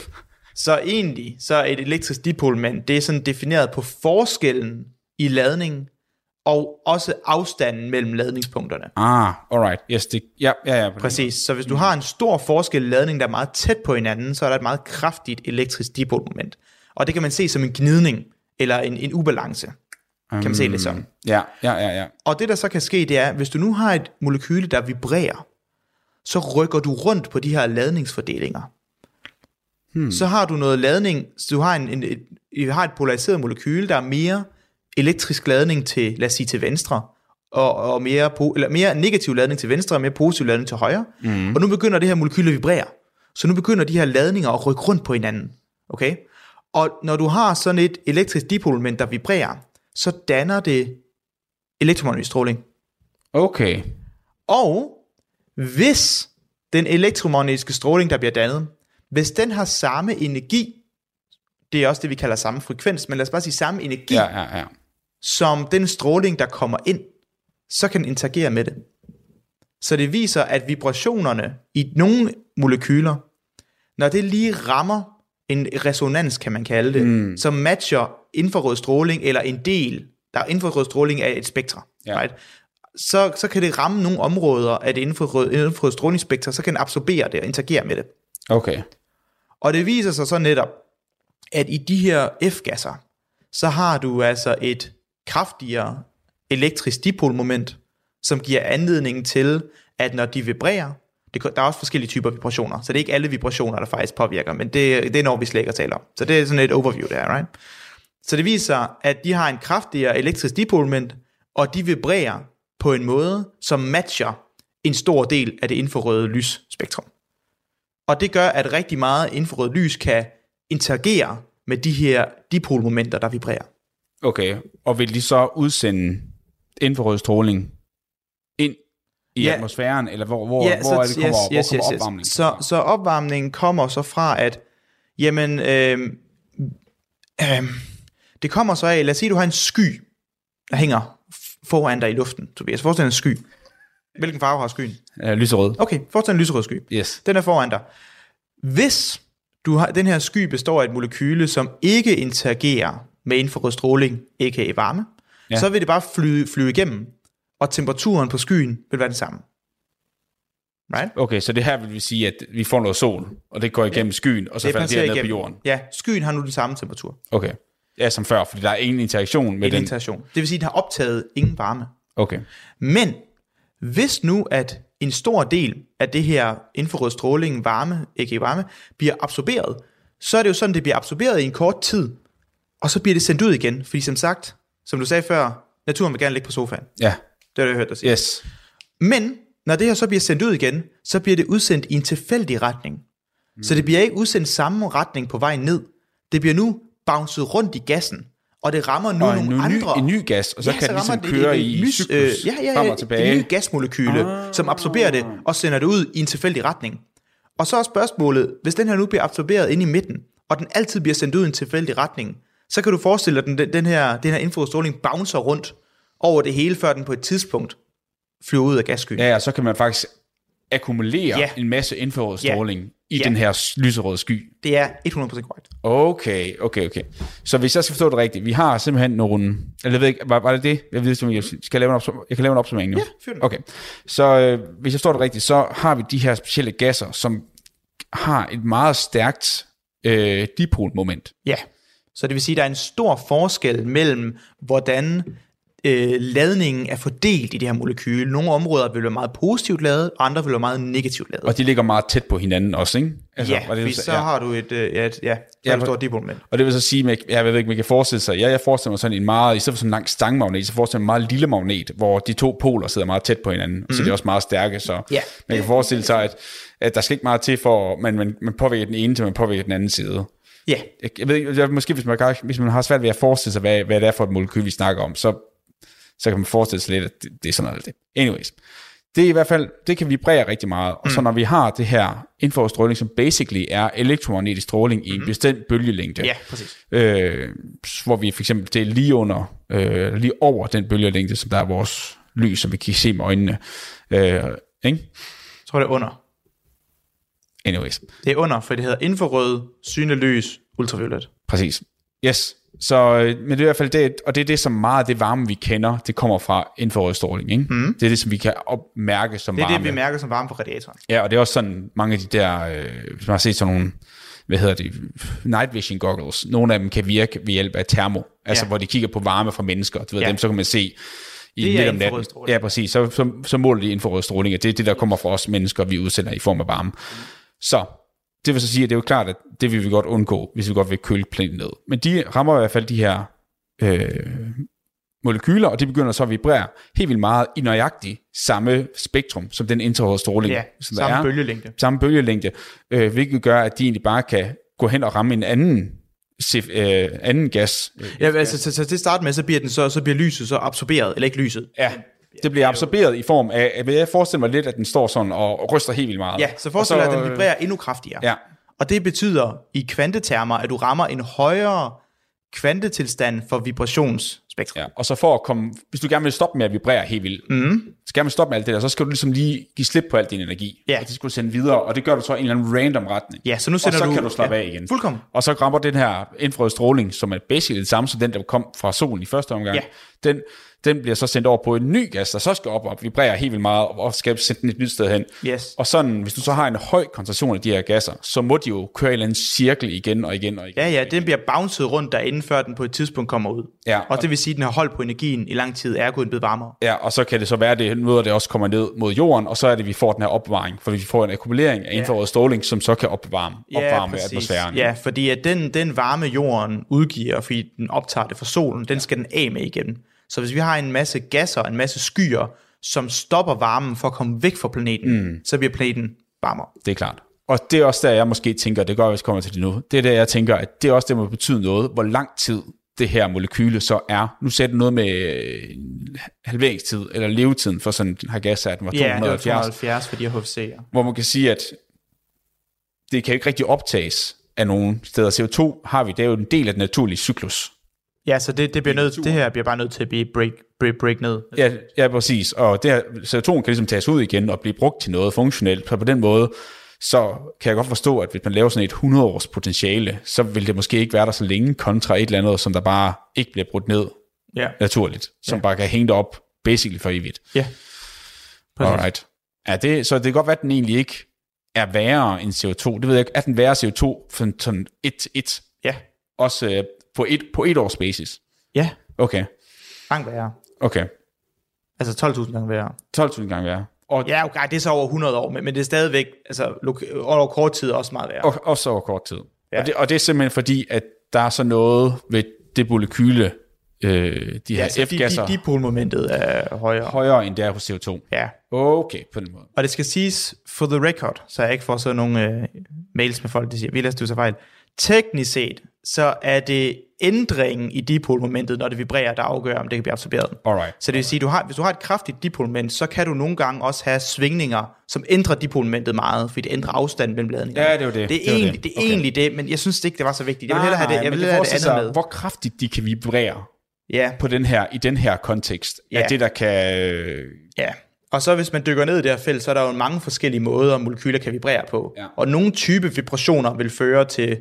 Speaker 1: Så egentlig, så er et elektrisk dipolmoment, det er sådan defineret på forskellen i ladningen, og også afstanden mellem ladningspunkterne.
Speaker 5: Ah, alright. Yes, det, ja, ja, ja.
Speaker 1: Præcis. Så hvis du har en stor forskel i ladning, der er meget tæt på hinanden, så er der et meget kraftigt elektrisk dipolmoment. Og det kan man se som en gnidning, eller en, en ubalance, kan man se det som.
Speaker 5: Ja, ja, ja, ja.
Speaker 1: Og det der så kan ske, det er, hvis du nu har et molekyle, der vibrerer, så rykker du rundt på de her ladningsfordelinger. Hmm. Så har du noget ladning, så du har, en, en, et, du har et polariseret molekyle, der er mere elektrisk ladning til, lad os sige, til venstre, og, og mere, po, eller mere negativ ladning til venstre, og mere positiv ladning til højre. Mm. Og nu begynder det her molekyl at vibrere. Så nu begynder de her ladninger at rykke rundt på hinanden. Okay? Og når du har sådan et elektrisk dipolmoment, der vibrerer, så danner det elektromagnetisk stråling.
Speaker 5: Okay.
Speaker 1: Og hvis den elektromagnetiske stråling, der bliver dannet, hvis den har samme energi, det er også det, vi kalder samme frekvens, men lad os bare sige samme energi,
Speaker 5: Ja, ja, ja.
Speaker 1: som den stråling, der kommer ind, så kan den interagere med det. Så det viser, at vibrationerne i nogle molekyler, når det lige rammer en resonans, kan man kalde det, mm. som matcher infrarød stråling, eller en del, der er infrarød stråling af et spektra,
Speaker 5: Ja.
Speaker 1: right? så, så kan det ramme nogle områder af det infrarød, infrarød strålingsspektra, så kan den absorbere det og interagere med det.
Speaker 5: Okay.
Speaker 1: Og det viser sig så netop, at i de her F-gasser, så har du altså et kraftigere elektrisk dipolmoment, som giver anledning til, at når de vibrerer, det, der er også forskellige typer vibrationer, så det er ikke alle vibrationer, der faktisk påvirker, men det, det er når vi slet ikke at tale om. Så det er sådan et overview der, right? Så det viser, at de har en kraftigere elektrisk dipolmoment, og de vibrerer på en måde, som matcher en stor del af det infrarøde lysspektrum. Og det gør, at rigtig meget infrarødt lys kan interagere med de her dipolmomenter, der vibrerer.
Speaker 5: Okay. Og vil de så udsende infrarød stråling ind i
Speaker 1: Ja.
Speaker 5: atmosfæren, eller hvor, hvor, ja, hvor er det kommer, yes, yes, hvor kommer opvarmningen?
Speaker 1: Så, så opvarmningen kommer så fra, at jamen, øh, øh, det kommer så af, lad os sige, du har en sky, der hænger foran dig i luften, Tobias. Forestil dig en sky. Hvilken farve har skyen?
Speaker 5: Uh, lyserød.
Speaker 1: Okay, forestil dig en lyserød sky.
Speaker 5: Yes.
Speaker 1: Den er foran dig. Hvis du har, den her sky består af et molekyle, som ikke interagerer med infrarød stråling, a.k.a. varme, ja.
Speaker 5: Ja.
Speaker 1: så vil det bare flyve, flyve igennem, og temperaturen på skyen vil være den samme. Right?
Speaker 5: Okay, så det her vil vi sige, at vi får noget sol, og det går igennem skyen, og så falder det
Speaker 1: passerer
Speaker 5: her ned på jorden.
Speaker 1: Ja, skyen har nu den samme temperatur.
Speaker 5: Okay. Ja, som før, fordi der er ingen interaktion med
Speaker 1: En
Speaker 5: den.
Speaker 1: interaktion. Det vil sige, at den har optaget ingen varme.
Speaker 5: Okay.
Speaker 1: Men hvis nu, at en stor del af det her infrarød stråling, varme, ikke varme, bliver absorberet, så er det jo sådan, det bliver absorberet i en kort tid, og så bliver det sendt ud igen. Fordi som sagt, som du sagde før, naturen vil gerne ligge på sofaen.
Speaker 5: Ja.
Speaker 1: Det har jeg hørt dig sige.
Speaker 5: Yes.
Speaker 1: Men når det her så bliver sendt ud igen, så bliver det udsendt i en tilfældig retning. Mm. Så det bliver ikke udsendt samme retning på vej ned. Det bliver nu bounced rundt i gassen, og det rammer nu
Speaker 5: Og
Speaker 1: nogle
Speaker 5: en, ny,
Speaker 1: andre...
Speaker 5: en ny gas, og så
Speaker 1: Ja,
Speaker 5: kan den
Speaker 1: rammer
Speaker 5: ligesom
Speaker 1: det
Speaker 5: køre
Speaker 1: et-
Speaker 5: i
Speaker 1: et lys,
Speaker 5: cyklus
Speaker 1: øh, ja, ja,
Speaker 5: frem
Speaker 1: ja,
Speaker 5: og tilbage.
Speaker 1: Et nyt gasmolekyle, ah. som absorberer det og sender det ud i en tilfældig retning. Og så er spørgsmålet, hvis den her nu bliver absorberet ind i midten, og den altid bliver sendt ud i en tilfældig retning, så kan du forestille dig, at den, den, den her, den her infrarødstråling bouncer rundt over det hele, før den på et tidspunkt flyver ud af gasskyen.
Speaker 5: Ja, og så kan man faktisk akkumulere
Speaker 1: Ja.
Speaker 5: en masse infrarødstråling i
Speaker 1: Ja.
Speaker 5: den her lyserøde sky.
Speaker 1: Det er 100% korrekt.
Speaker 5: Okay, okay, okay. Så hvis jeg skal forstå det rigtigt, vi har simpelthen nogle... Eller jeg ved ikke, var, var det det? Jeg, ved, ikke, jeg, skal lave en opsum- jeg kan lave en opsummering nu.
Speaker 1: Ja, fyr den.
Speaker 5: Okay. Så øh, hvis jeg forstår det rigtigt, så har vi de her specielle gasser, som har et meget stærkt øh, dipolmoment.
Speaker 1: Ja. Så det vil sige, at der er en stor forskel mellem, hvordan øh, ladningen er fordelt i det her molekyl. Nogle områder vil være meget positivt lavet, og andre vil være meget negativt lavet.
Speaker 5: Og de ligger meget tæt på hinanden også, ikke? Altså,
Speaker 1: ja,
Speaker 5: var det, du
Speaker 1: så
Speaker 5: ja.
Speaker 1: har du et, øh, ja, et ja,
Speaker 5: Ja,
Speaker 1: stort dipolmoment.
Speaker 5: Og det vil så sige, at jeg ved ikke, man kan forestille sig, ja, jeg forestiller mig sådan en meget, i stedet for sådan en lang stangmagnet, så forestiller jeg mig en meget lille magnet, hvor de to poler sidder meget tæt på hinanden, mm-hmm. så det er også meget stærke, så
Speaker 1: Ja.
Speaker 5: man kan forestille sig, at, at der skal ikke meget til for, man, man, man påvirker den ene, til man påvirker den anden side.
Speaker 1: Ja,
Speaker 5: Jeg, jeg ved ikke, jeg- måske hvis man, hvis man har svært ved at forestille sig, hvad, hvad det er for et molekyl, vi snakker om, så, så kan man forestille sig lidt, at det, det er sådan noget. Det. Anyways. Det er i hvert fald, det kan vibrere rigtig meget. Og så når vi har det her infrarødstråling, som basically er elektromagnetisk stråling i en bestemt bølgelængde,
Speaker 1: ja, præcis.
Speaker 5: øh, hvor vi for eksempel, det er lige under, øh, lige over den bølgelængde, som der er vores lys, som vi kan se med øjnene. Øh, ikke?
Speaker 1: Jeg tror, det er under.
Speaker 5: Anyways,
Speaker 1: Det er under, for det hedder infrarød, synelys, ultraviolet.
Speaker 5: præcis. Yes. Så, øh, men det er i hvert fald det, og det er det, som meget af det varme, vi kender, det kommer fra infrarød stråling. Ikke? Mm. Det er det, som vi kan opmærke som
Speaker 1: Det er
Speaker 5: varme.
Speaker 1: det, vi mærker som varme på radiatoren.
Speaker 5: Ja, og det er også sådan, mange af de der, øh, hvis man har set sådan nogle, hvad hedder det, night vision goggles, nogle af dem kan virke ved hjælp af termo, altså
Speaker 1: Ja.
Speaker 5: hvor de kigger på varme fra mennesker, du ved,
Speaker 1: Ja.
Speaker 5: dem, så kan man se i
Speaker 1: Det
Speaker 5: midt om natten. Ja, præcis, så, så, så måler de infrarød stråling, og det er det, der kommer fra os mennesker, vi udsender i form af varme. Så, det vil så sige, at det er jo klart, at det vil vi godt undgå, hvis vi godt vil køle planeten ned. Men de rammer i hvert fald de her øh, molekyler, og de begynder så at vibrere helt vildt meget i nøjagtigt samme spektrum, som den infrarøde stråling,
Speaker 1: Ja,
Speaker 5: som der
Speaker 1: samme
Speaker 5: er
Speaker 1: bølgelængde.
Speaker 5: samme bølgelængde, øh, hvilket gør, at de egentlig bare kan gå hen og ramme en anden, sif- øh, anden gas.
Speaker 1: Ja, altså, så, så til at starte med, så bliver, den så, så bliver lyset så absorberet, eller ikke lyset.
Speaker 5: Ja, det bliver absorberet i form af, at jeg forestiller mig lidt, at den står sådan og ryster helt vildt meget.
Speaker 1: Ja, så forestil dig,
Speaker 5: Og
Speaker 1: at den vibrerer endnu kraftigere.
Speaker 5: Ja,
Speaker 1: Og det betyder i kvantetermer, at du rammer en højere kvantetilstand for vibrationsspektrum.
Speaker 5: ja, og så for at komme, hvis du gerne vil stoppe med at vibrere helt vildt, mm. så gerne vil stoppe med alt det der, så skal du ligesom lige give slip på al din energi.
Speaker 1: Ja.
Speaker 5: Og det skal du sende videre, og det gør du så i en eller anden random retning.
Speaker 1: Ja, så nu
Speaker 5: og
Speaker 1: sender
Speaker 5: så
Speaker 1: du...
Speaker 5: kan du slappe
Speaker 1: ja,
Speaker 5: af igen.
Speaker 1: Fuldkommen.
Speaker 5: Og så rammer den her infrarøde stråling, som er basically det samme som den, der kom fra solen i første omgang.
Speaker 1: Ja.
Speaker 5: Den, den bliver så sendt over på en ny gas, der så skal op og vibrere helt vildt meget, og skal sende den et nyt sted hen.
Speaker 1: Yes.
Speaker 5: Og sådan, hvis du så har en høj koncentration af de her gasser, så må de jo køre en eller anden cirkel igen og igen og igen.
Speaker 1: Ja, ja, den bliver bounced rundt derinde, før den på et tidspunkt kommer ud.
Speaker 5: Ja,
Speaker 1: og det vil sige, at den har holdt på energien i lang tid, er gået blevet varmere.
Speaker 5: Ja, og så kan det så være, at det, noget af det også kommer ned mod jorden, og så er det, at vi får den her opvarmning, fordi vi får en akkumulering af infrarød stråling, som så kan opvarme, opvarme atmosfæren.
Speaker 1: Ja, fordi at den, den varme jorden udgiver, fordi den optager det fra solen, den skal den af med igen. Så hvis vi har en masse gasser, en masse skyer, som stopper varmen for at komme væk fra planeten, mm. så bliver planeten varmere.
Speaker 5: Det er klart. Og det er også der, jeg måske tænker, det gør, hvis jeg kommer til det nu, det er der, jeg tænker, at det er også det, må betyde noget, hvor lang tid det her molekyle så er. Nu sagde du noget med øh, halveringstid, eller levetiden for sådan den her gas, at den var
Speaker 1: Ja, det var
Speaker 5: 270,
Speaker 1: 270 for de her HFC'er.
Speaker 5: hvor man kan sige, at det kan jo ikke rigtig optages af nogen steder. CO2 har vi, det er jo en del af den naturlige cyklus.
Speaker 1: Ja, så det, det, bliver nødt, det her bliver bare nødt til at blive break, break, break ned.
Speaker 5: Ja, ja, præcis. Og det her, CO2 kan ligesom tages ud igen og blive brugt til noget funktionelt. Så på den måde, så kan jeg godt forstå, at hvis man laver sådan et 100-års potentiale, så vil det måske ikke være der så længe kontra et eller andet, som der bare ikke bliver brudt ned
Speaker 1: Ja,
Speaker 5: naturligt, som
Speaker 1: Ja.
Speaker 5: bare kan hænge op basically for evigt.
Speaker 1: ja. Præcis.
Speaker 5: Alright. Ja, det, så det kan godt være, at den egentlig ikke er værre end CO2. Det ved jeg ikke. Er den værre CO2 for sådan et til et?
Speaker 1: Ja,
Speaker 5: Også øh, på, et, på et års basis?
Speaker 1: ja.
Speaker 5: Okay,
Speaker 1: Langt værre.
Speaker 5: okay.
Speaker 1: Altså 12.000 gange værre.
Speaker 5: 12.000 gange værre. Og
Speaker 1: Ja, okay, det er så over 100 år, men, men det er stadigvæk, altså over kort tid også meget værre.
Speaker 5: Og, også over kort tid. Ja. Og, det, og det er simpelthen fordi, at der er så noget ved det molekyle, øh, de her
Speaker 1: ja, så de,
Speaker 5: F-gasser,
Speaker 1: de, dipolmomentet er højere.
Speaker 5: højere end det er hos CO2.
Speaker 1: Ja,
Speaker 5: Okay, på den måde.
Speaker 1: og det skal siges for the record, så jeg ikke får sådan nogle øh, mails med folk, der siger, vi læste du så fejl. Teknisk set, så er det ændringen i dipolmomentet, når det vibrerer, der afgør, om det kan blive absorberet.
Speaker 5: Alright.
Speaker 1: Så det vil sige, du har, hvis du har et kraftigt dipolmoment, så kan du nogle gange også have svingninger, som ændrer dipolmomentet meget, fordi det ændrer afstanden mellem bladene.
Speaker 5: Ja, det er jo det.
Speaker 1: Det er,
Speaker 5: Det
Speaker 1: egentlig,
Speaker 5: det.
Speaker 1: det. er
Speaker 5: Okay.
Speaker 1: egentlig det, men jeg synes ikke, det var så vigtigt. Jeg vil hellere have det, jeg vil hellere have det andet
Speaker 5: sig,
Speaker 1: med.
Speaker 5: Hvor kraftigt de kan vibrere
Speaker 1: Ja,
Speaker 5: på den her, i den her kontekst,
Speaker 1: Ja.
Speaker 5: er det, der kan... Øh,
Speaker 1: ja. Og så hvis man dykker ned i det her felt, så er der jo mange forskellige måder, molekyler kan vibrere på.
Speaker 5: Ja.
Speaker 1: Og nogle type vibrationer vil føre til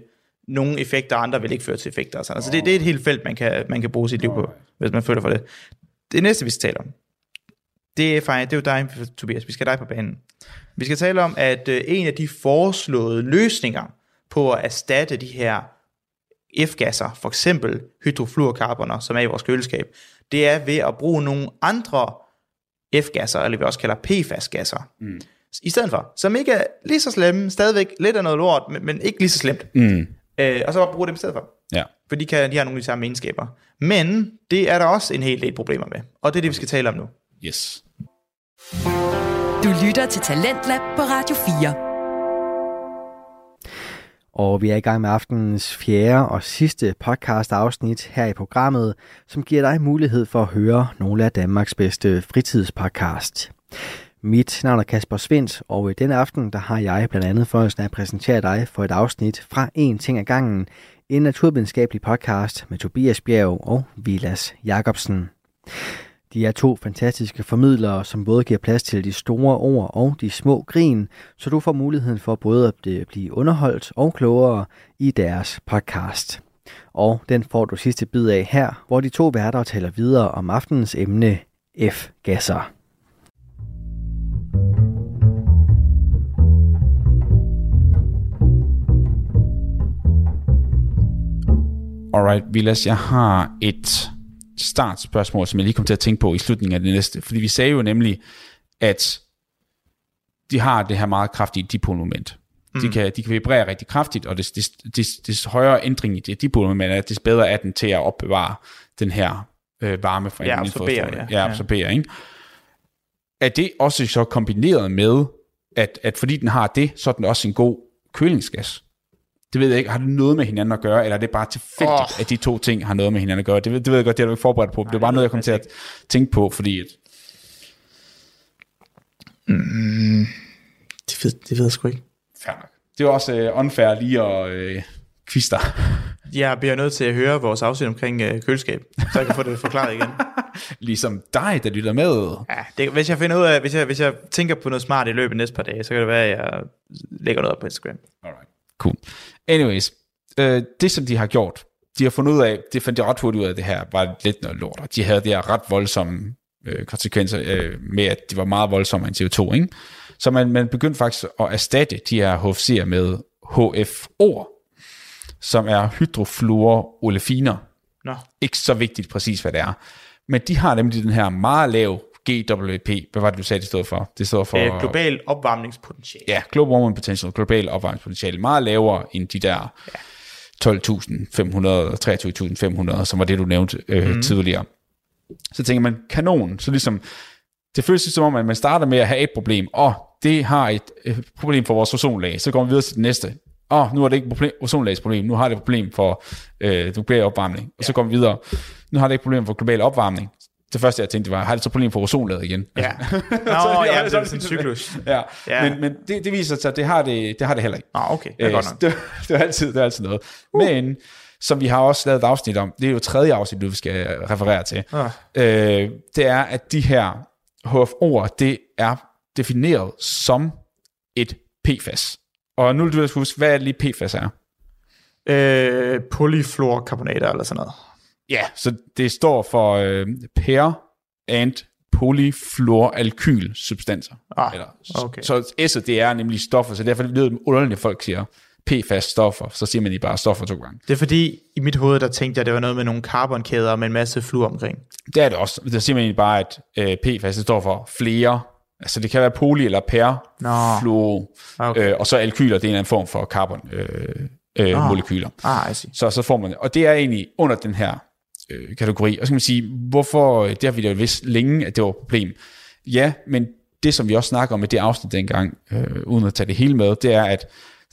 Speaker 1: nogle effekter, og andre vil ikke føre til effekter. og sådan. Altså det, det er et helt felt, man kan, man kan bruge sit liv på, hvis man føler for det. Det næste, vi skal tale om, det er, faktisk, det er jo dig, Tobias. Vi skal dig på banen. Vi skal tale om, at øh, en af de foreslåede løsninger på at erstatte de her F-gasser, for eksempel hydrofluorkarboner, som er i vores køleskab, det er ved at bruge nogle andre F-gasser, eller vi også kalder PFAS-gasser, mm. i stedet for, som ikke er lige så slemme, stadigvæk lidt af noget lort, men, men ikke lige så slemt.
Speaker 5: mm,
Speaker 1: Øh, og så bare bruge dem i stedet for.
Speaker 5: ja.
Speaker 1: For de, kan, de har nogle af de samme egenskaber. Men det er der også en hel del problemer med. Og det er det, vi skal tale om nu.
Speaker 5: Yes.
Speaker 2: Du lytter til Talentlab på Radio 4.
Speaker 3: Og vi er i gang med aftenens fjerde og sidste podcast afsnit her i programmet, som giver dig mulighed for at høre nogle af Danmarks bedste fritidspodcast. Mit navn er Kasper Svendt, og i denne aften der har jeg blandt andet fornøjelsen af at præsentere dig for et afsnit fra En ting ad gangen, en naturvidenskabelig podcast med Tobias Bjerg og Vilas Jacobsen. De er to fantastiske formidlere, som både giver plads til de store ord og de små grin, så du får muligheden for både at øh, blive underholdt og klogere i deres podcast. Og den får du sidste bid af her, hvor de to værter taler videre om aftenens emne F-gasser.
Speaker 5: Alright, Vilas, jeg har et startspørgsmål, som jeg lige kom til at tænke på i slutningen af det næste. Fordi vi sagde jo nemlig, at de har det her meget kraftige dipolmoment. Mm. De, kan, de kan vibrere rigtig kraftigt, og des, des, des, des højere ændring i det dipolmoment er, des bedre er den til at opbevare den her øh, varme fra
Speaker 1: Ja,
Speaker 5: inden
Speaker 1: absorbere,
Speaker 5: for-
Speaker 1: ja.
Speaker 5: ja, absorbere, ikke? Er det også så kombineret med, at, at fordi den har det, så er den også en god kølingsgas? Det ved jeg ikke. Har det noget med hinanden at gøre, eller er det bare tilfældigt, oh. at de to ting har noget med hinanden at gøre? Det, ved- det ved jeg godt, det har du ikke forberedt på. Nej, det er bare noget, jeg kom til at tænke på, fordi at,
Speaker 1: Det ved, det ved jeg sgu ikke.
Speaker 5: fair nok. Det er også øh, unfair lige at øh, kviste dig.
Speaker 1: Jeg bliver nødt til at høre vores afsnit omkring øh, køleskab, så jeg kan få det forklaret igen. <laughs>
Speaker 5: ligesom dig, der lytter med.
Speaker 1: Ja, det, hvis jeg finder ud af, hvis jeg, hvis jeg tænker på noget smart i løbet af næste par dage, så kan det være, at jeg lægger noget op på Instagram.
Speaker 5: Alright. Cool. Anyways, øh, det som de har gjort, de har fundet ud af, det fandt jeg ret hurtigt ud af, det her var lidt noget lort, og de havde de her ret voldsomme øh, konsekvenser øh, med, at de var meget voldsomme end CO2, ikke? Så man, man begyndte faktisk at erstatte de her HFC'er med HFO'er, som er hydrofluorolefiner.
Speaker 1: Nå,
Speaker 5: Ikke så vigtigt præcis, hvad det er. Men de har nemlig den her meget lav GWP. Hvad var det, du sagde, det stod for? Det står for...
Speaker 1: øh, global opvarmningspotentiale.
Speaker 5: Ja, Global Warming Potential, global opvarmningspotentiale, meget lavere end de der 12.500 og 23.500, som var det, du nævnte øh, mm. tidligere. Så tænker man, kanon, så ligesom, det føles som om, at man starter med at have et problem, og det har et, et problem for vores ozonlag, så går vi videre til det næste. Åh, nu er det ikke problem, ozonlags problem, nu har det et problem for øh, global opvarmning, og så går vi videre. Nu har det ikke et problem for global opvarmning. Det første, jeg tænkte, var, har det så problem for ozonlaget igen?
Speaker 1: Ja. <laughs> Nå,
Speaker 5: Så
Speaker 1: ja, det er sådan en cyklus.
Speaker 5: Ja,
Speaker 1: Ja.
Speaker 5: men, men det, det viser sig, at det har det, det har det heller ikke.
Speaker 1: Nå, okay, det er
Speaker 5: Øh,
Speaker 1: godt nok. <laughs>
Speaker 5: det, det, er altid, det er altid noget. Uh. Men, som vi har også lavet et afsnit om, det er jo tredje afsnit, du skal referere til,
Speaker 1: Ah.
Speaker 5: øh, det er, at de her HFO'er, det er defineret som et PFAS. Og nu vil du huske, hvad er det lige PFAS er?
Speaker 1: Øh, polyfluorkarbonater eller sådan noget.
Speaker 5: Ja, så det står for øh, per and polyfluoralkyl substanser.
Speaker 1: Ah,
Speaker 5: Eller,
Speaker 1: okay.
Speaker 5: Så S'et, det er nemlig stoffer, så derfor lyder det underligt, at folk siger PFAS stoffer, så siger man lige bare stoffer to gange.
Speaker 1: Det er fordi, i mit hoved, der tænkte jeg, at det var noget med nogle carbonkæder med en masse fluor omkring.
Speaker 5: Det er det også. Der siger man egentlig bare, at øh, PFAS står for flere, altså det kan være poly eller per,
Speaker 1: Nå.
Speaker 5: fluo,
Speaker 1: Okay.
Speaker 5: øh, og så alkyler, det er en anden form for carbon øh, øh,
Speaker 1: Ah.
Speaker 5: molekyler.
Speaker 1: Ah, I.
Speaker 5: Så, så får man det. Og det er egentlig under den her øh, kategori. Og så kan man sige, hvorfor, øh, det har vi da vidst længe, at det var et problem. Ja, men det som vi også snakker om i det afsnit dengang, øh, uden at tage det hele med, det er, at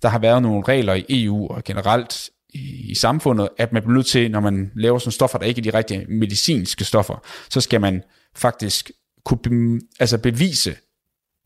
Speaker 5: der har været nogle regler i EU og generelt i, i samfundet, at man bliver nødt til, når man laver sådan stoffer, der ikke er de rigtige medicinske stoffer, så skal man faktisk kunne be, altså bevise,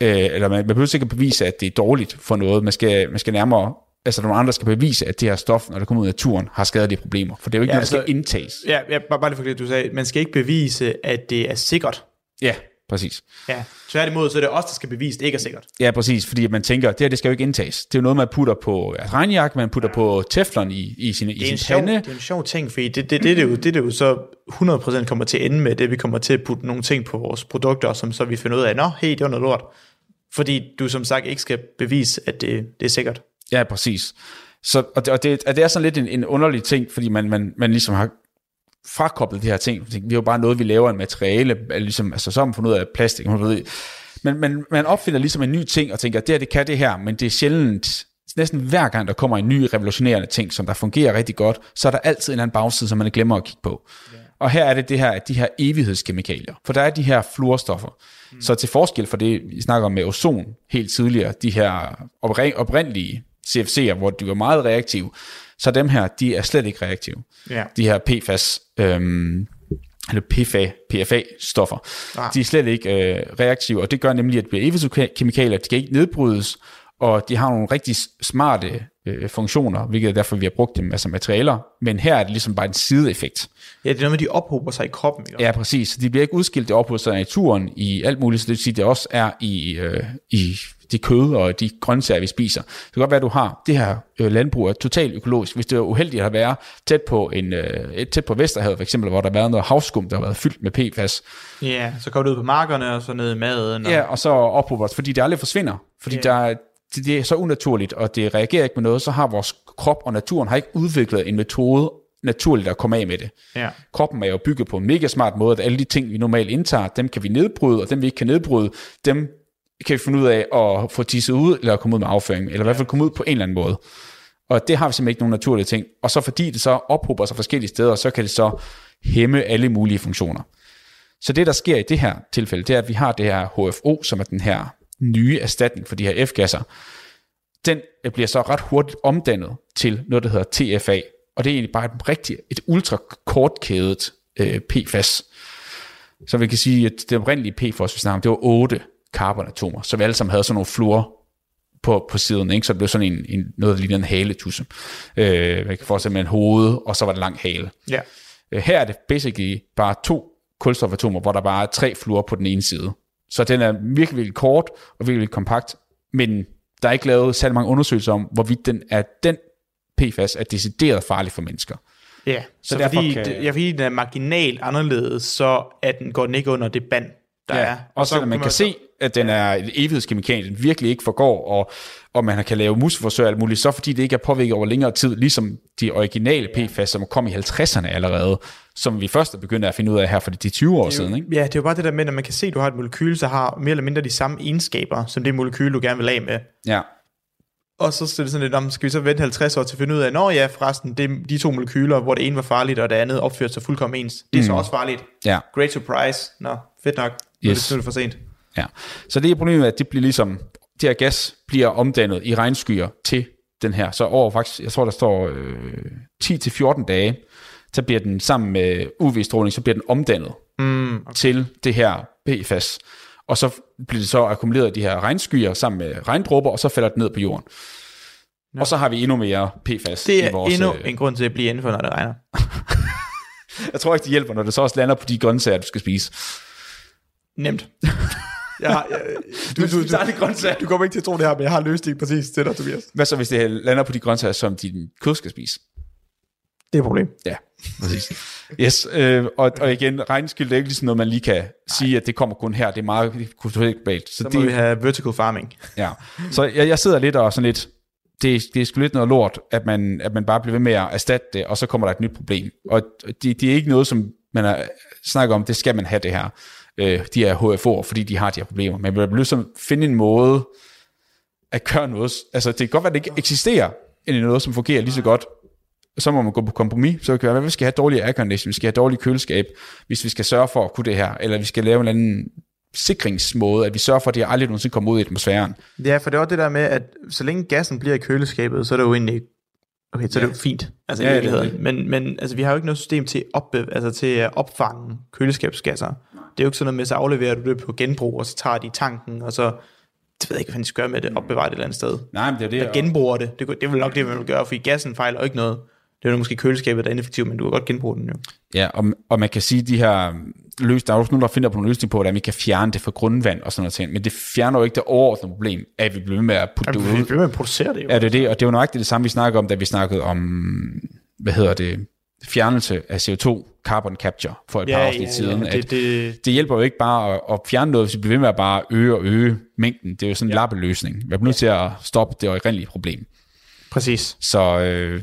Speaker 5: øh, eller man, man behøver ikke at bevise, at det er dårligt for noget. Man skal, man skal nærmere altså nogle andre skal bevise, at det her stof, når det kommer ud af naturen, har skadelige problemer. For det er jo ikke ja, noget, der
Speaker 1: altså,
Speaker 5: skal indtages.
Speaker 1: Ja, ja bare, bare lige for det, du sagde, man skal ikke bevise, at det er sikkert.
Speaker 5: Ja, præcis.
Speaker 1: Ja, tværtimod, så er det os, der skal bevise, at det ikke er sikkert.
Speaker 5: Ja, præcis, fordi man tænker, det her, det skal jo ikke indtages. Det er jo noget, man putter på altså, regnjakke, man putter på teflon i, i sin, i sin
Speaker 1: sjov,
Speaker 5: pande.
Speaker 1: Det er en sjov ting, fordi det, det, det, det, det, det, det jo så 100% kommer til at ende med, det vi kommer til at putte nogle ting på vores produkter, som så vi finder ud af, nå, hey, det var noget lort. Fordi du som sagt ikke skal bevise, at det, det er sikkert.
Speaker 5: Ja, præcis. Så, og, det, og, det, og det er sådan lidt en, en underlig ting, fordi man, man, man ligesom har frakoblet de her ting. Vi er jo bare noget, vi laver en materiale, ligesom, altså man fundet ud af plastik. Man. Men, men man opfinder ligesom en ny ting, og tænker, det her, det kan det her, men det er sjældent, næsten hver gang, der kommer en ny revolutionerende ting, som der fungerer rigtig godt, så er der altid en eller anden bagside, som man glemmer at kigge på. Yeah. Og her er det det her, at de her evighedskemikalier, for der er de her fluorstoffer. Mm. Så til forskel for det, vi snakker om med ozon helt tidligere, de her oprindelige CFC'er, hvor de var meget reaktive, så dem her, de er slet ikke reaktive.
Speaker 1: Ja.
Speaker 5: De her PFAS, øhm, eller PFA, PFA-stoffer, ah. de er slet ikke øh, reaktive, og det gør nemlig, at det bliver evighetskemikalier, de kan ikke nedbrydes, og de har nogle rigtig smarte øh, funktioner, hvilket er derfor, vi har brugt dem altså materialer, men her er det ligesom bare en sideeffekt.
Speaker 1: Ja, det er noget med, de ophober sig i kroppen.
Speaker 5: Ikke? Ja, præcis. Så de bliver ikke udskilt, det ophober sig i naturen i alt muligt, så det vil sige, det også er i, øh, i det kød og de grøntsager, vi spiser. Det kan godt være, at du har det her øh, landbrug er totalt økologisk. Hvis det er uheldigt at være tæt på, en, øh, tæt på Vesterhavet for eksempel, hvor der har været noget havskum, der har været fyldt med PFAS.
Speaker 1: Ja, så kommer du ud på markerne og så ned i maden. Og...
Speaker 5: Ja, og så ophober fordi det aldrig forsvinder. Fordi ja. der, det, det er så unaturligt, og det reagerer ikke med noget, så har vores krop og naturen har ikke udviklet en metode naturligt at komme af med det.
Speaker 1: Ja.
Speaker 5: Kroppen er jo bygget på en mega smart måde, at alle de ting, vi normalt indtager, dem kan vi nedbryde, og dem vi ikke kan nedbryde, dem kan vi finde ud af at få tisset ud, eller komme ud med afføring, eller i hvert fald komme ud på en eller anden måde. Og det har vi simpelthen ikke nogen naturlige ting. Og så fordi det så ophober sig forskellige steder, så kan det så hæmme alle mulige funktioner. Så det, der sker i det her tilfælde, det er, at vi har det her HFO, som er den her nye erstatning for de her F-gasser. Den bliver så ret hurtigt omdannet til noget, der hedder TFA. Og det er egentlig bare et rigtig, et ultra kortkædet øh, PFAS. Så vi kan sige, at det oprindelige PFAS, vi snakker om, det var 8 carbonatomer, så vi alle sammen havde sådan nogle fluor på, på siden, ikke? så det blev sådan en, en noget, der ligner en haletusse. Øh, man kan forestille med en hoved, og så var det lang hale.
Speaker 1: Ja.
Speaker 5: Øh, her er det basically bare to kulstofatomer, hvor der bare er tre fluor på den ene side. Så den er virkelig, virkelig kort og virkelig kompakt, men der er ikke lavet særlig mange undersøgelser om, hvorvidt den er den PFAS er decideret farlig for mennesker.
Speaker 1: Ja, så, så fordi, kan... ja, fordi den er marginalt anderledes, så at den går den ikke under det band, der ja, er.
Speaker 5: Og, og så, så man kan se, at den er et evighedskemikalie, den virkelig ikke forgår, og, og man kan lave museforsøg og alt muligt, så fordi det ikke er påvirket over længere tid, ligesom de originale PFAS, som kom i 50'erne allerede, som vi først er begyndt at finde ud af her for de 20 år
Speaker 1: jo,
Speaker 5: siden. Ikke?
Speaker 1: Ja, det er jo bare det der med, at man kan se, at du har et molekyle, der har mere eller mindre de samme egenskaber, som det molekyle, du gerne vil af med.
Speaker 5: Ja.
Speaker 1: Og så er det sådan lidt om, skal vi så vente 50 år til at finde ud af, når ja, forresten, det de to molekyler, hvor det ene var farligt, og det andet opførte sig fuldkommen ens. Det er mm. så også farligt.
Speaker 5: Ja.
Speaker 1: Great surprise. Nå, fedt nok. Yes. er det for sent.
Speaker 5: Ja. Så det er problemet, at det bliver ligesom, det her gas bliver omdannet i regnskyer til den her. Så over faktisk, jeg tror der står øh, 10-14 dage, så bliver den sammen med UV-stråling, så bliver den omdannet
Speaker 1: mm, okay.
Speaker 5: til det her PFAS. Og så bliver det så akkumuleret i de her regnskyer sammen med regndråber, og så falder det ned på jorden. Ja. Og så har vi endnu mere PFAS
Speaker 1: det er
Speaker 5: i vores...
Speaker 1: endnu en grund til at blive indenfor, når det regner. <laughs>
Speaker 5: jeg tror ikke, det hjælper, når det så også lander på de grøntsager, du skal spise.
Speaker 1: Nemt. <laughs> Jeg har, jeg, du, du, du, du, du kommer ikke til at tro det her, men jeg har løsning præcis til dig, Tobias.
Speaker 5: Hvad så, hvis det lander på de grøntsager, som din kød skal spise?
Speaker 1: Det er et problem.
Speaker 5: Ja, præcis. Yes, øh, og, og igen, regnskyld er ikke ligesom noget, man lige kan Nej. sige, at det kommer kun her. Det er meget kulturelt globalt.
Speaker 1: Så, så må
Speaker 5: det,
Speaker 1: vi have vertical farming.
Speaker 5: Ja, så jeg, jeg sidder lidt og sådan lidt, det, det er sgu lidt noget lort, at man, at man bare bliver ved med at erstatte det, og så kommer der et nyt problem. Og det, det er ikke noget, som man har snakket om, det skal man have det her øh, de her HFO'er, fordi de har de her problemer. Men man bliver nødt til at finde en måde at gøre noget. Altså, det kan godt være, at det ikke eksisterer end noget, som fungerer lige så godt. Så må man gå på kompromis. Så kan være, at vi skal have dårlig aircondition, vi skal have dårlig køleskab, hvis vi skal sørge for at kunne det her. Eller vi skal lave en eller anden sikringsmåde, at vi sørger for, at det aldrig nogensinde kommer ud i atmosfæren.
Speaker 1: Ja, for det er også det der med, at så længe gassen bliver i køleskabet, så er det jo egentlig Okay, så ja. det er jo fint, altså
Speaker 5: Ja,
Speaker 1: i
Speaker 5: det
Speaker 1: virkeligheden. Men, men altså, vi har jo ikke noget system til, opbe, altså, til at opfange køleskabsgasser. Det er jo ikke sådan noget med, så afleverer du det på genbrug, og så tager de i tanken, og så, det ved jeg ikke, hvad de skal gøre med det, opbevare det et eller andet sted.
Speaker 5: Nej, men det er det.
Speaker 1: At genbruger det, det, det er vel nok det, man vil gøre, fordi gassen fejler ikke noget. Det er jo måske køleskabet, der er ineffektivt, men du kan godt genbruge den jo.
Speaker 5: Ja, og, og man kan sige, de her løs, der er jo nogen, der finder på en løsning på, hvordan vi kan fjerne det fra grundvand og sådan noget ting. Men det fjerner jo ikke det overordnede problem, at vi bliver ved med at putte det
Speaker 1: Vi
Speaker 5: ud.
Speaker 1: bliver med at producere det jo.
Speaker 5: Ja, det er det, og det var nøjagtigt det samme, vi snakkede om, da vi snakkede om, hvad hedder det, fjernelse af CO2, carbon capture, for et par afsnit siden.
Speaker 1: ja,
Speaker 5: at
Speaker 1: det, det,
Speaker 5: det hjælper jo ikke bare at, at fjerne noget, hvis vi bliver ved med at bare øge og øge mængden. Det er jo sådan en ja. lappeløsning. Vi er nødt til at stoppe det oprindelige problem.
Speaker 1: præcis.
Speaker 5: Så øh,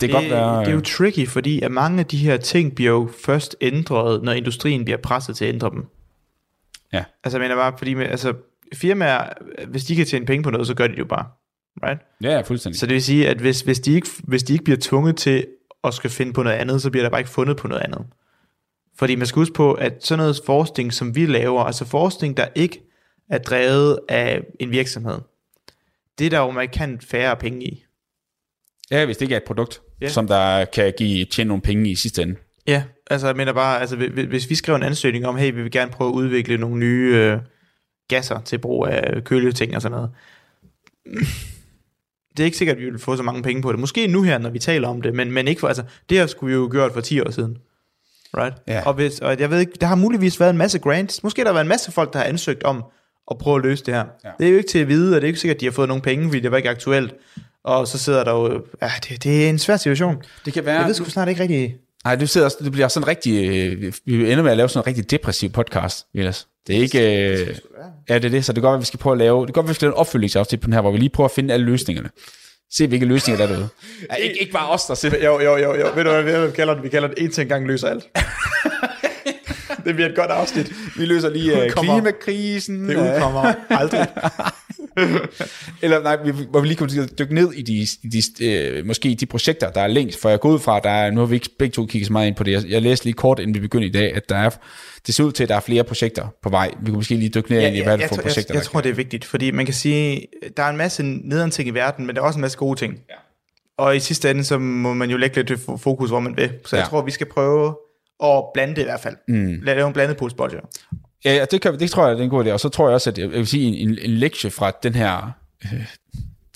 Speaker 5: det kan godt være...
Speaker 1: det er jo tricky, fordi at mange af de her ting bliver jo først ændret, når industrien bliver presset til at ændre dem.
Speaker 5: Ja.
Speaker 1: Altså jeg mener bare, fordi med, altså, firmaer, hvis de kan tjene penge på noget, så gør de det jo bare. Right?
Speaker 5: Ja, ja, fuldstændig.
Speaker 1: Så det vil sige, at hvis, hvis, de ikke, hvis de ikke bliver tvunget til at skal finde på noget andet, så bliver der bare ikke fundet på noget andet. Fordi man skal huske på, at sådan noget forskning, som vi laver, altså forskning, der ikke er drevet af en virksomhed, det er der jo markant færre penge i.
Speaker 5: Ja, hvis det ikke er et produkt,
Speaker 1: Ja.
Speaker 5: som der kan give tjene nogle penge i sidste ende.
Speaker 1: Ja, altså jeg mener bare, altså hvis- vi skrev en ansøgning om, hey, vi vil gerne prøve at udvikle nogle nye øh, gasser til brug af køleting og sådan noget. Det er ikke sikkert, at vi vil få så mange penge på det. Måske nu her, når vi taler om det, men, men ikke for, altså, det her skulle vi jo gjort for 10 år siden. Right?
Speaker 5: Ja.
Speaker 1: Og, hvis, og jeg ved ikke, der har muligvis været en masse grants. Måske der har været en masse folk, der har ansøgt om at prøve at løse det her.
Speaker 5: Ja.
Speaker 1: Det er jo ikke til at vide, og det er ikke sikkert, at de har fået nogle penge, fordi det var ikke aktuelt. Og så sidder der jo, ja, det, det er en svær situation.
Speaker 5: Det kan være...
Speaker 1: Jeg ved sgu snart ikke rigtig...
Speaker 5: Nej, du sidder, det bliver sådan rigtig... Øh, vi ender med at lave sådan en rigtig depressiv podcast, Vilas. Det er ikke... Øh, ja, det er det, så det kan godt være, vi skal prøve at lave... Det kan godt være, vi skal lave en opfølgningsafsnit på den her, hvor vi lige prøver at finde alle løsningerne. Se, hvilke løsninger der er derude. Ja, ikke, ikke bare os, der sidder...
Speaker 1: Jo, jo, jo, jo. Ved du, hvad vi kalder det? Vi kalder det en ting gang løser alt. <laughs> det bliver et godt afsnit.
Speaker 5: Vi løser lige
Speaker 1: Udkommer.
Speaker 5: klimakrisen.
Speaker 1: Det udkommer aldrig. <laughs>
Speaker 5: Eller nej, vi, hvor vi lige kunne til at dykke ned i de, i de øh, måske de projekter, der er længst, for jeg går ud fra, der er, nu har vi ikke begge to kigget så meget ind på det, jeg, jeg læste lige kort, inden vi begyndte i dag, at der er, det ser ud til, at der er flere projekter på vej. Vi kunne måske lige dykke ned ind i, hvad det
Speaker 1: jeg,
Speaker 5: for projekter,
Speaker 1: jeg, jeg
Speaker 5: der
Speaker 1: tror, det er vigtigt, fordi man kan sige, der er en masse nederen ting i verden, men der er også en masse gode ting.
Speaker 5: Ja.
Speaker 1: Og i sidste ende, så må man jo lægge lidt fo- fokus, hvor man vil. Så jeg
Speaker 5: Ja.
Speaker 1: tror, vi skal prøve at blande det i hvert fald. Mm. Lave en blandet pulsbolde.
Speaker 5: Ja, ja, det, kan, det tror jeg, det er en god idé. Og så tror jeg også, at jeg vil sige, en, en, en lektie fra den her, øh,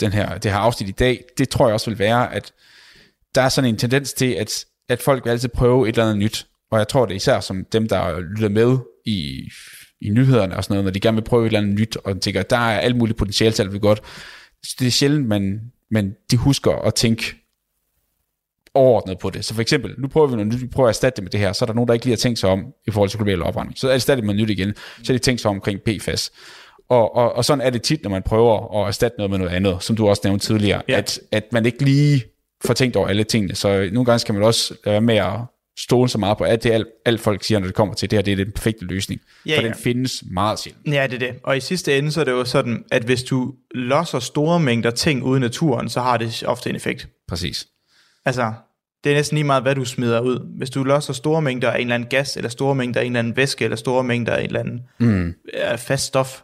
Speaker 5: den her, det her afsnit i dag, det tror jeg også vil være, at der er sådan en tendens til, at, at folk vil altid prøve et eller andet nyt. Og jeg tror det er især som dem, der lytter med i, i nyhederne og sådan noget, når de gerne vil prøve et eller andet nyt, og tænker, der er alt muligt potentiale til alt godt. Så det er sjældent, man, men de husker at tænke overordnet på det. Så for eksempel, nu prøver vi noget nyt, vi prøver at erstatte det med det her, så er der nogen, der ikke lige har tænkt sig om i forhold til global opvarmning. Så erstatter det med nyt igen, så har de tænkt sig om omkring PFAS. Og, og, og sådan er det tit, når man prøver at erstatte noget med noget andet, som du også nævnte tidligere,
Speaker 1: Ja.
Speaker 5: at, at man ikke lige får tænkt over alle tingene. Så nogle gange skal man også være med at stole så meget på, at det er alt, alt folk siger, når det kommer til det her, det er den perfekte løsning.
Speaker 1: Ja,
Speaker 5: For
Speaker 1: ja.
Speaker 5: den findes meget sjældent.
Speaker 1: Ja, det er det. Og i sidste ende, så er det jo sådan, at hvis du losser store mængder ting ude i naturen, så har det ofte en effekt.
Speaker 5: Præcis.
Speaker 1: Altså, det er næsten lige meget, hvad du smider ud. Hvis du losser store mængder af en eller anden gas, eller store mængder af en eller anden væske, eller store mængder af en eller anden mm. fast stof,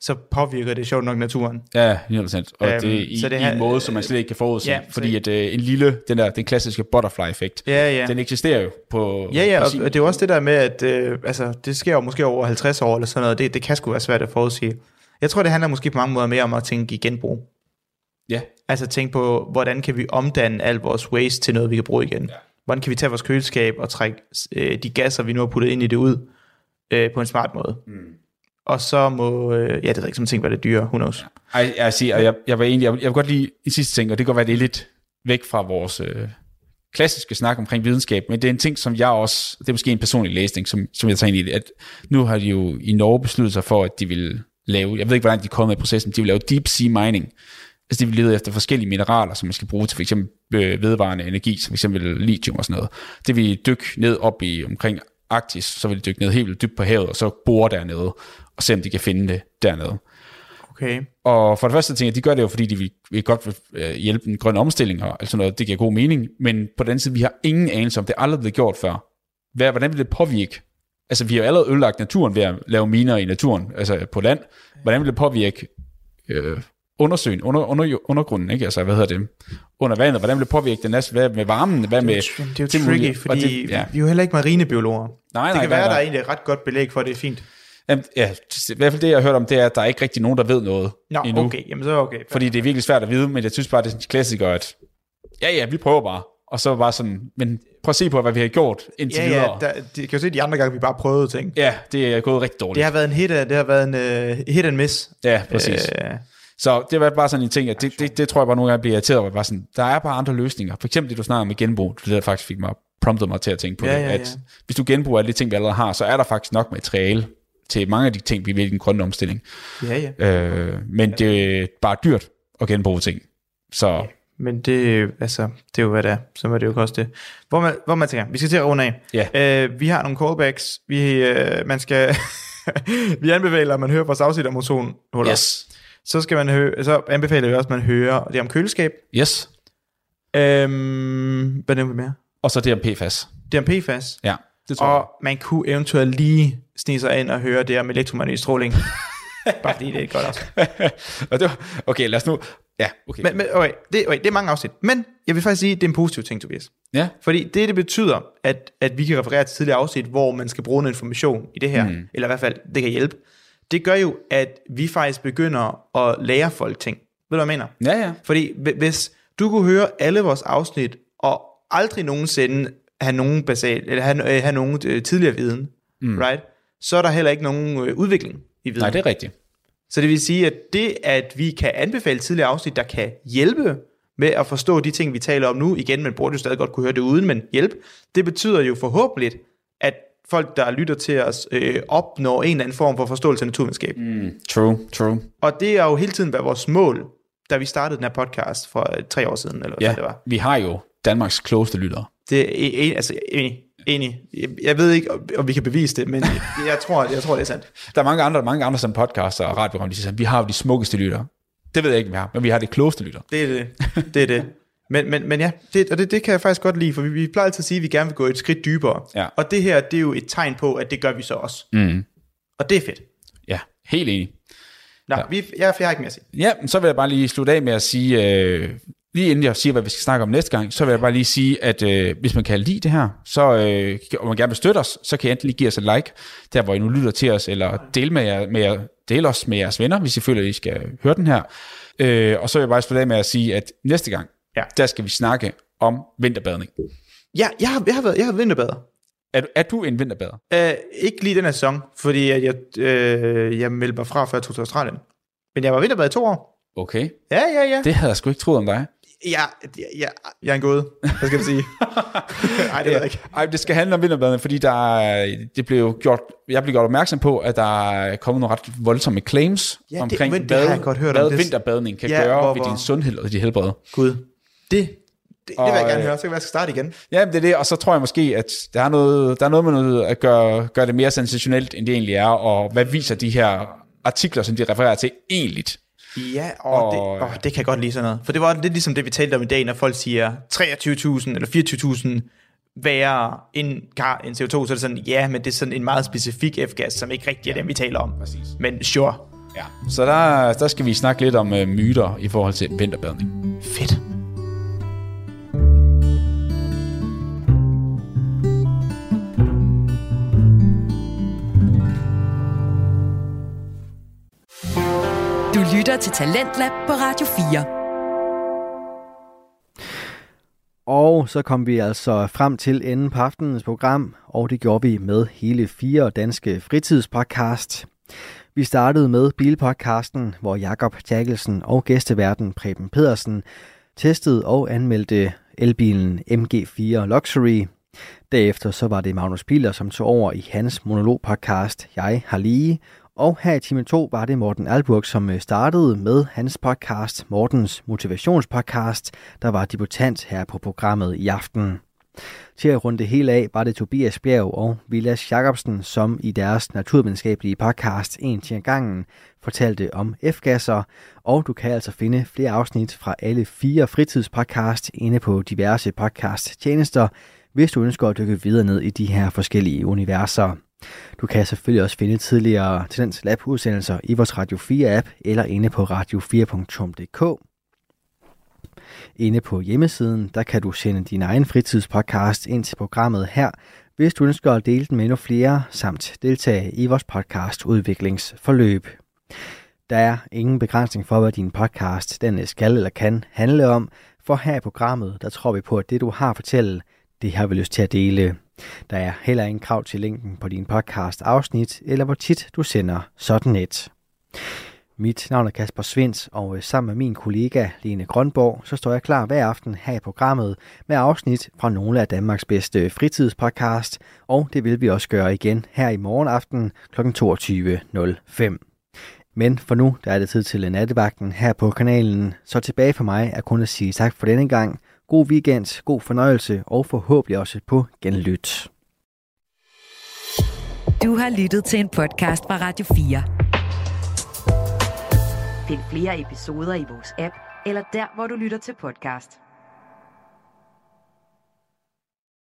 Speaker 1: så påvirker det sjovt nok naturen.
Speaker 5: Ja, 100%. Og
Speaker 1: Øhm,
Speaker 5: det er i,
Speaker 1: så det
Speaker 5: i
Speaker 1: her-
Speaker 5: en måde, som man slet ikke kan forudse.
Speaker 1: Ja,
Speaker 5: fordi at øh, en lille, den der, den klassiske butterfly-effekt,
Speaker 1: Ja, ja.
Speaker 5: den eksisterer jo på...
Speaker 1: Ja, ja,
Speaker 5: på sin-
Speaker 1: og det er jo også det der med, at øh, altså, det sker jo måske over 50 år eller sådan noget. Det, det kan sgu være svært at forudsige. Jeg tror, det handler måske på mange måder mere om at tænke i genbrug.
Speaker 5: Ja,
Speaker 1: Altså tænke på, hvordan kan vi omdanne al vores waste til noget, vi kan bruge igen. Ja. Hvordan kan vi tage vores køleskab og trække øh, de gasser, vi nu har puttet ind i det ud, øh, på en smart måde. Mm. Og så må, øh, ja, det jeg ikke, som ting, hvad det er dyre, who knows.
Speaker 5: Ej, jeg, siger, og jeg, jeg, var egentlig, jeg, jeg vil godt lige en sidste ting, og det kan godt være, det er lidt væk fra vores øh, klassiske snak omkring videnskab, men det er en ting, som jeg også, det er måske en personlig læsning, som, som jeg tager ind i det, at nu har de jo i Norge besluttet sig for, at de vil lave, jeg ved ikke, hvordan de er kommet i processen, de vil lave deep sea mining, Altså de vil lede efter forskellige mineraler, som man skal bruge til f.eks. Øh, vedvarende energi, som f.eks. lithium og sådan noget. Det vil dykke ned op i omkring Arktis, så vil de dykke ned helt vildt dybt på havet, og så bore dernede, og se om de kan finde det dernede.
Speaker 1: Okay.
Speaker 5: Og for det første tænker jeg, de gør det jo, fordi de vil, vil godt vil, øh, hjælpe den grønne omstilling og alt sådan noget. Det giver god mening. Men på den anden side, vi har ingen anelse om, det er aldrig blevet gjort før. Hvad, hvordan vil det påvirke Altså, vi har jo allerede ødelagt naturen ved at lave miner i naturen, altså på land. Hvordan vil det påvirke øh, undersøgen, under, under, undergrunden, ikke? Altså, hvad hedder det? Under vandet. Hvordan vil det påvirke den næste? Hvad med varmen? Hvad med...
Speaker 1: Jamen, det er jo
Speaker 5: det
Speaker 1: tricky,
Speaker 5: mulige?
Speaker 1: fordi
Speaker 5: det, ja.
Speaker 1: vi er jo heller ikke marinebiologer.
Speaker 5: Nej,
Speaker 1: det
Speaker 5: nej,
Speaker 1: kan
Speaker 5: nej,
Speaker 1: være,
Speaker 5: nej.
Speaker 1: der er egentlig et ret godt belæg for, at det er fint.
Speaker 5: Jamen, ja, i hvert fald det, jeg har hørt om, det er, at der er ikke rigtig nogen, der ved noget
Speaker 1: Nå,
Speaker 5: endnu.
Speaker 1: okay, jamen så er okay.
Speaker 5: Fordi det er virkelig svært at vide, men jeg synes bare, det er sådan en klassiker, at ja, ja, vi prøver bare. Og så bare sådan, men prøv at se på, hvad vi har gjort indtil
Speaker 1: ja,
Speaker 5: videre.
Speaker 1: ja, der, de kan jo se de andre gange, vi bare prøvede ting.
Speaker 5: Ja, det er gået rigtig dårligt.
Speaker 1: Det har været en hit, det har været en uh, hit and miss.
Speaker 5: Ja, præcis.
Speaker 1: Øh,
Speaker 5: Så det var bare sådan en ting, at det, det, det tror jeg bare nogle gange bliver irriteret over. Bare sådan, der er bare andre løsninger. For eksempel det, du snakker med genbrug. Det der faktisk fik mig, promptet mig til at tænke på
Speaker 1: Ja,
Speaker 5: det.
Speaker 1: ja, ja.
Speaker 5: At hvis du genbruger alle de ting, vi allerede har, så er der faktisk nok materiale til mange af de ting, vi vil i den grønne omstilling.
Speaker 1: ja, ja.
Speaker 5: Øh, men det er bare dyrt at genbruge ting. Så
Speaker 1: Men det, altså, det er jo, hvad det er. Så må det jo koste det. Hvor man, hvor man tænker, vi skal til at runde af.
Speaker 5: Ja.
Speaker 1: Øh, vi har nogle callbacks. Vi, øh, man skal, <laughs> vi anbefaler, at man hører vores afsnit om ozonhuller.
Speaker 5: yes.
Speaker 1: Så, skal man høre, så anbefaler vi også, at man hører det om køleskab.
Speaker 5: Yes.
Speaker 1: Øhm, hvad nævner vi mere?
Speaker 5: Og så det om PFAS.
Speaker 1: Det om PFAS.
Speaker 5: Ja, det tror jeg.
Speaker 1: Og man kunne eventuelt lige snige sig ind og høre det om elektromagnetisk stråling. <laughs> Bare fordi det er godt også.
Speaker 5: Og var, okay, lad os nu... Ja, okay.
Speaker 1: Men, men okay, det, okay, det er mange afsnit. Men jeg vil faktisk sige, at det er en positiv ting, Tobias.
Speaker 5: ja,
Speaker 1: Fordi det, det betyder, at, at vi kan referere til tidligere afsnit, hvor man skal bruge noget information i det her, mm. eller i hvert fald, det kan hjælpe. Det gør jo, at vi faktisk begynder at lære folk ting. Ved du, hvad jeg mener?
Speaker 5: ja, ja.
Speaker 1: Fordi hvi- hvis du kunne høre alle vores afsnit, og aldrig nogensinde have nogen basal, eller have, øh, have nogen øh, tidligere viden, mm. right? så er der heller ikke nogen øh, udvikling i viden.
Speaker 5: Nej, det er rigtigt.
Speaker 1: Så det vil sige, at det, at vi kan anbefale tidligere afsnit, der kan hjælpe med at forstå de ting, vi taler om nu, igen, man burde jo stadig godt kunne høre det uden, men hjælp, det betyder jo forhåbentlig, folk, der lytter til os, øh, opnår en eller anden form for forståelse af naturvidenskab. Mm.
Speaker 5: True, true.
Speaker 1: Og det har jo hele tiden været vores mål, da vi startede den her podcast for øh, tre år siden, eller hvad
Speaker 5: Ja,
Speaker 1: det var.
Speaker 5: vi har jo Danmarks klogeste lyttere.
Speaker 1: Det er en, altså, enig, enig. Jeg, ved ikke, om- vi kan bevise det, men <laughs> jeg, tror, jeg tror, det er sandt.
Speaker 5: Der er mange andre, mange andre som podcaster og radioprogram, de siger vi har jo de smukkeste lyttere. Det ved jeg ikke, om vi har, men vi har det klogeste lytter.
Speaker 1: Det er det. Det er det. <laughs> Men, men, men ja, det, og det, det kan jeg faktisk godt lide, for vi, vi plejer altid at sige, at vi gerne vil gå et skridt dybere.
Speaker 5: Ja.
Speaker 1: Og det her, det er jo et tegn på, at det gør vi så også.
Speaker 5: Mm.
Speaker 1: Og det er fedt.
Speaker 5: Ja, helt enig.
Speaker 1: Nå, ja. vi, jeg, jeg har ikke mere at sige.
Speaker 5: Ja, så vil jeg bare lige slutte af med at sige, øh, lige inden jeg siger, hvad vi skal snakke om næste gang, så vil jeg bare lige sige, at øh, hvis man kan lide det her, så, øh, og man gerne vil støtte os, så kan I enten lige give os et like, der hvor I nu lytter til os, eller dele, med jer, med jer, dele os med jeres venner, hvis I føler, at I skal høre den her. Øh, og så vil jeg bare slutte af med at sige, at næste gang,
Speaker 1: Ja.
Speaker 5: der skal vi snakke om vinterbadning.
Speaker 1: Ja, jeg har, jeg har været, jeg har været vinterbader.
Speaker 5: Er, du- er du en vinterbader?
Speaker 1: Uh, ikke lige den her sæson, fordi at jeg, øh, jeg meldte mig fra, før jeg tog til Australien. Men jeg var vinterbader i to år.
Speaker 5: Okay.
Speaker 1: Ja, ja, ja.
Speaker 5: Det havde jeg sgu ikke troet om dig.
Speaker 1: Ja, ja, ja, jeg er en gåde. Hvad skal jeg sige? <laughs> Nej, det ved jeg ikke.
Speaker 5: Ej, det skal handle om vinterbadning, fordi der er, det blev gjort, jeg blev gjort opmærksom på, at der er kommet nogle ret voldsomme claims
Speaker 1: Ja, det-
Speaker 5: omkring,
Speaker 1: men det har jeg godt hørt om.
Speaker 5: hvad
Speaker 1: Det-
Speaker 5: vinterbadning kan
Speaker 1: Ja,
Speaker 5: gøre
Speaker 1: hvor-
Speaker 5: ved
Speaker 1: hvor-
Speaker 5: din sundhed og dit helbred.
Speaker 1: Gud. Det, det, det
Speaker 5: Og,
Speaker 1: vil jeg gerne
Speaker 5: øh,
Speaker 1: høre. Så kan jeg skal starte igen.
Speaker 5: Ja, det er det, og så tror jeg måske, at der er noget, der er noget med noget at gøre, gøre det mere sensationelt, end det egentlig er, og hvad viser de her artikler, som de refererer til, egentlig?
Speaker 1: Ja, og,
Speaker 5: Og-
Speaker 1: det, åh, det kan jeg godt lide sådan noget. For det var lidt ligesom det, vi talte om i dag, når folk siger 23.000 eller 24.000 værre end, kar, end CO2, så er det sådan, ja, men det er sådan en meget specifik F-gas, som ikke rigtig er den, vi taler om.
Speaker 5: Præcis.
Speaker 1: Men sure.
Speaker 5: Ja. Så der, der skal vi snakke lidt om uh, myter i forhold til vinterbadning.
Speaker 1: Fedt.
Speaker 2: Lytter til Talentlab på Radio 4.
Speaker 3: Og så kom vi altså frem til enden på aftenens program, og det gjorde vi med hele fire danske fritidspodcast. Vi startede med Bilpodcasten, hvor Jakob Tjekkelsen og gæsteverden Preben Pedersen testede og anmeldte elbilen MG4 Luxury. Derefter så var det Magnus Piller, som tog over i hans monologpodcast Jeg har lige. Og her i time 2 var det Morten Alburg, som øh, startede med hans podcast, Mortens motivationspodcast, der var debutant her på programmet i aften. Til at runde det hele af var det Tobias Bjerg og Vilas Jacobsen, som i deres naturvidenskabelige podcast En til gangen fortalte om F-gasser, og du kan altså finde flere afsnit fra alle fire fritidspodcast inde på diverse podcast tjenester, hvis du ønsker at dykke videre ned i de her forskellige universer. Du kan selvfølgelig også finde tidligere Tendens Lab udsendelser i vores Radio 4 app eller inde på radio4.dk. Inde på hjemmesiden, der kan du sende din egen fritidspodcast ind til programmet her, hvis du ønsker at dele den med endnu flere, samt deltage i vores podcast udviklingsforløb. Der er ingen begrænsning for, hvad din podcast den øh, skal eller kan handle om, for her i programmet, der tror vi på, at det du har at fortælle, det har vi lyst til at dele. Der er heller ingen krav til linken på din podcast afsnit, eller hvor tit du sender sådan et. Mit navn er Kasper Svens, og øh, sammen med min kollega Lene Grønborg, så står jeg klar hver aften her i programmet med afsnit fra nogle af Danmarks bedste fritidspodcast, og det vil vi også gøre igen her i morgen aften kl. 22.05. Men for nu, der er det tid til nattevagten her på kanalen, så tilbage for mig er kun at sige tak for denne gang. God weekend, god fornøjelse og forhåbentlig også på genlyt.
Speaker 2: Du har lyttet til en podcast fra Radio 4. Find flere episoder i vores app, eller der, hvor du lytter til podcast.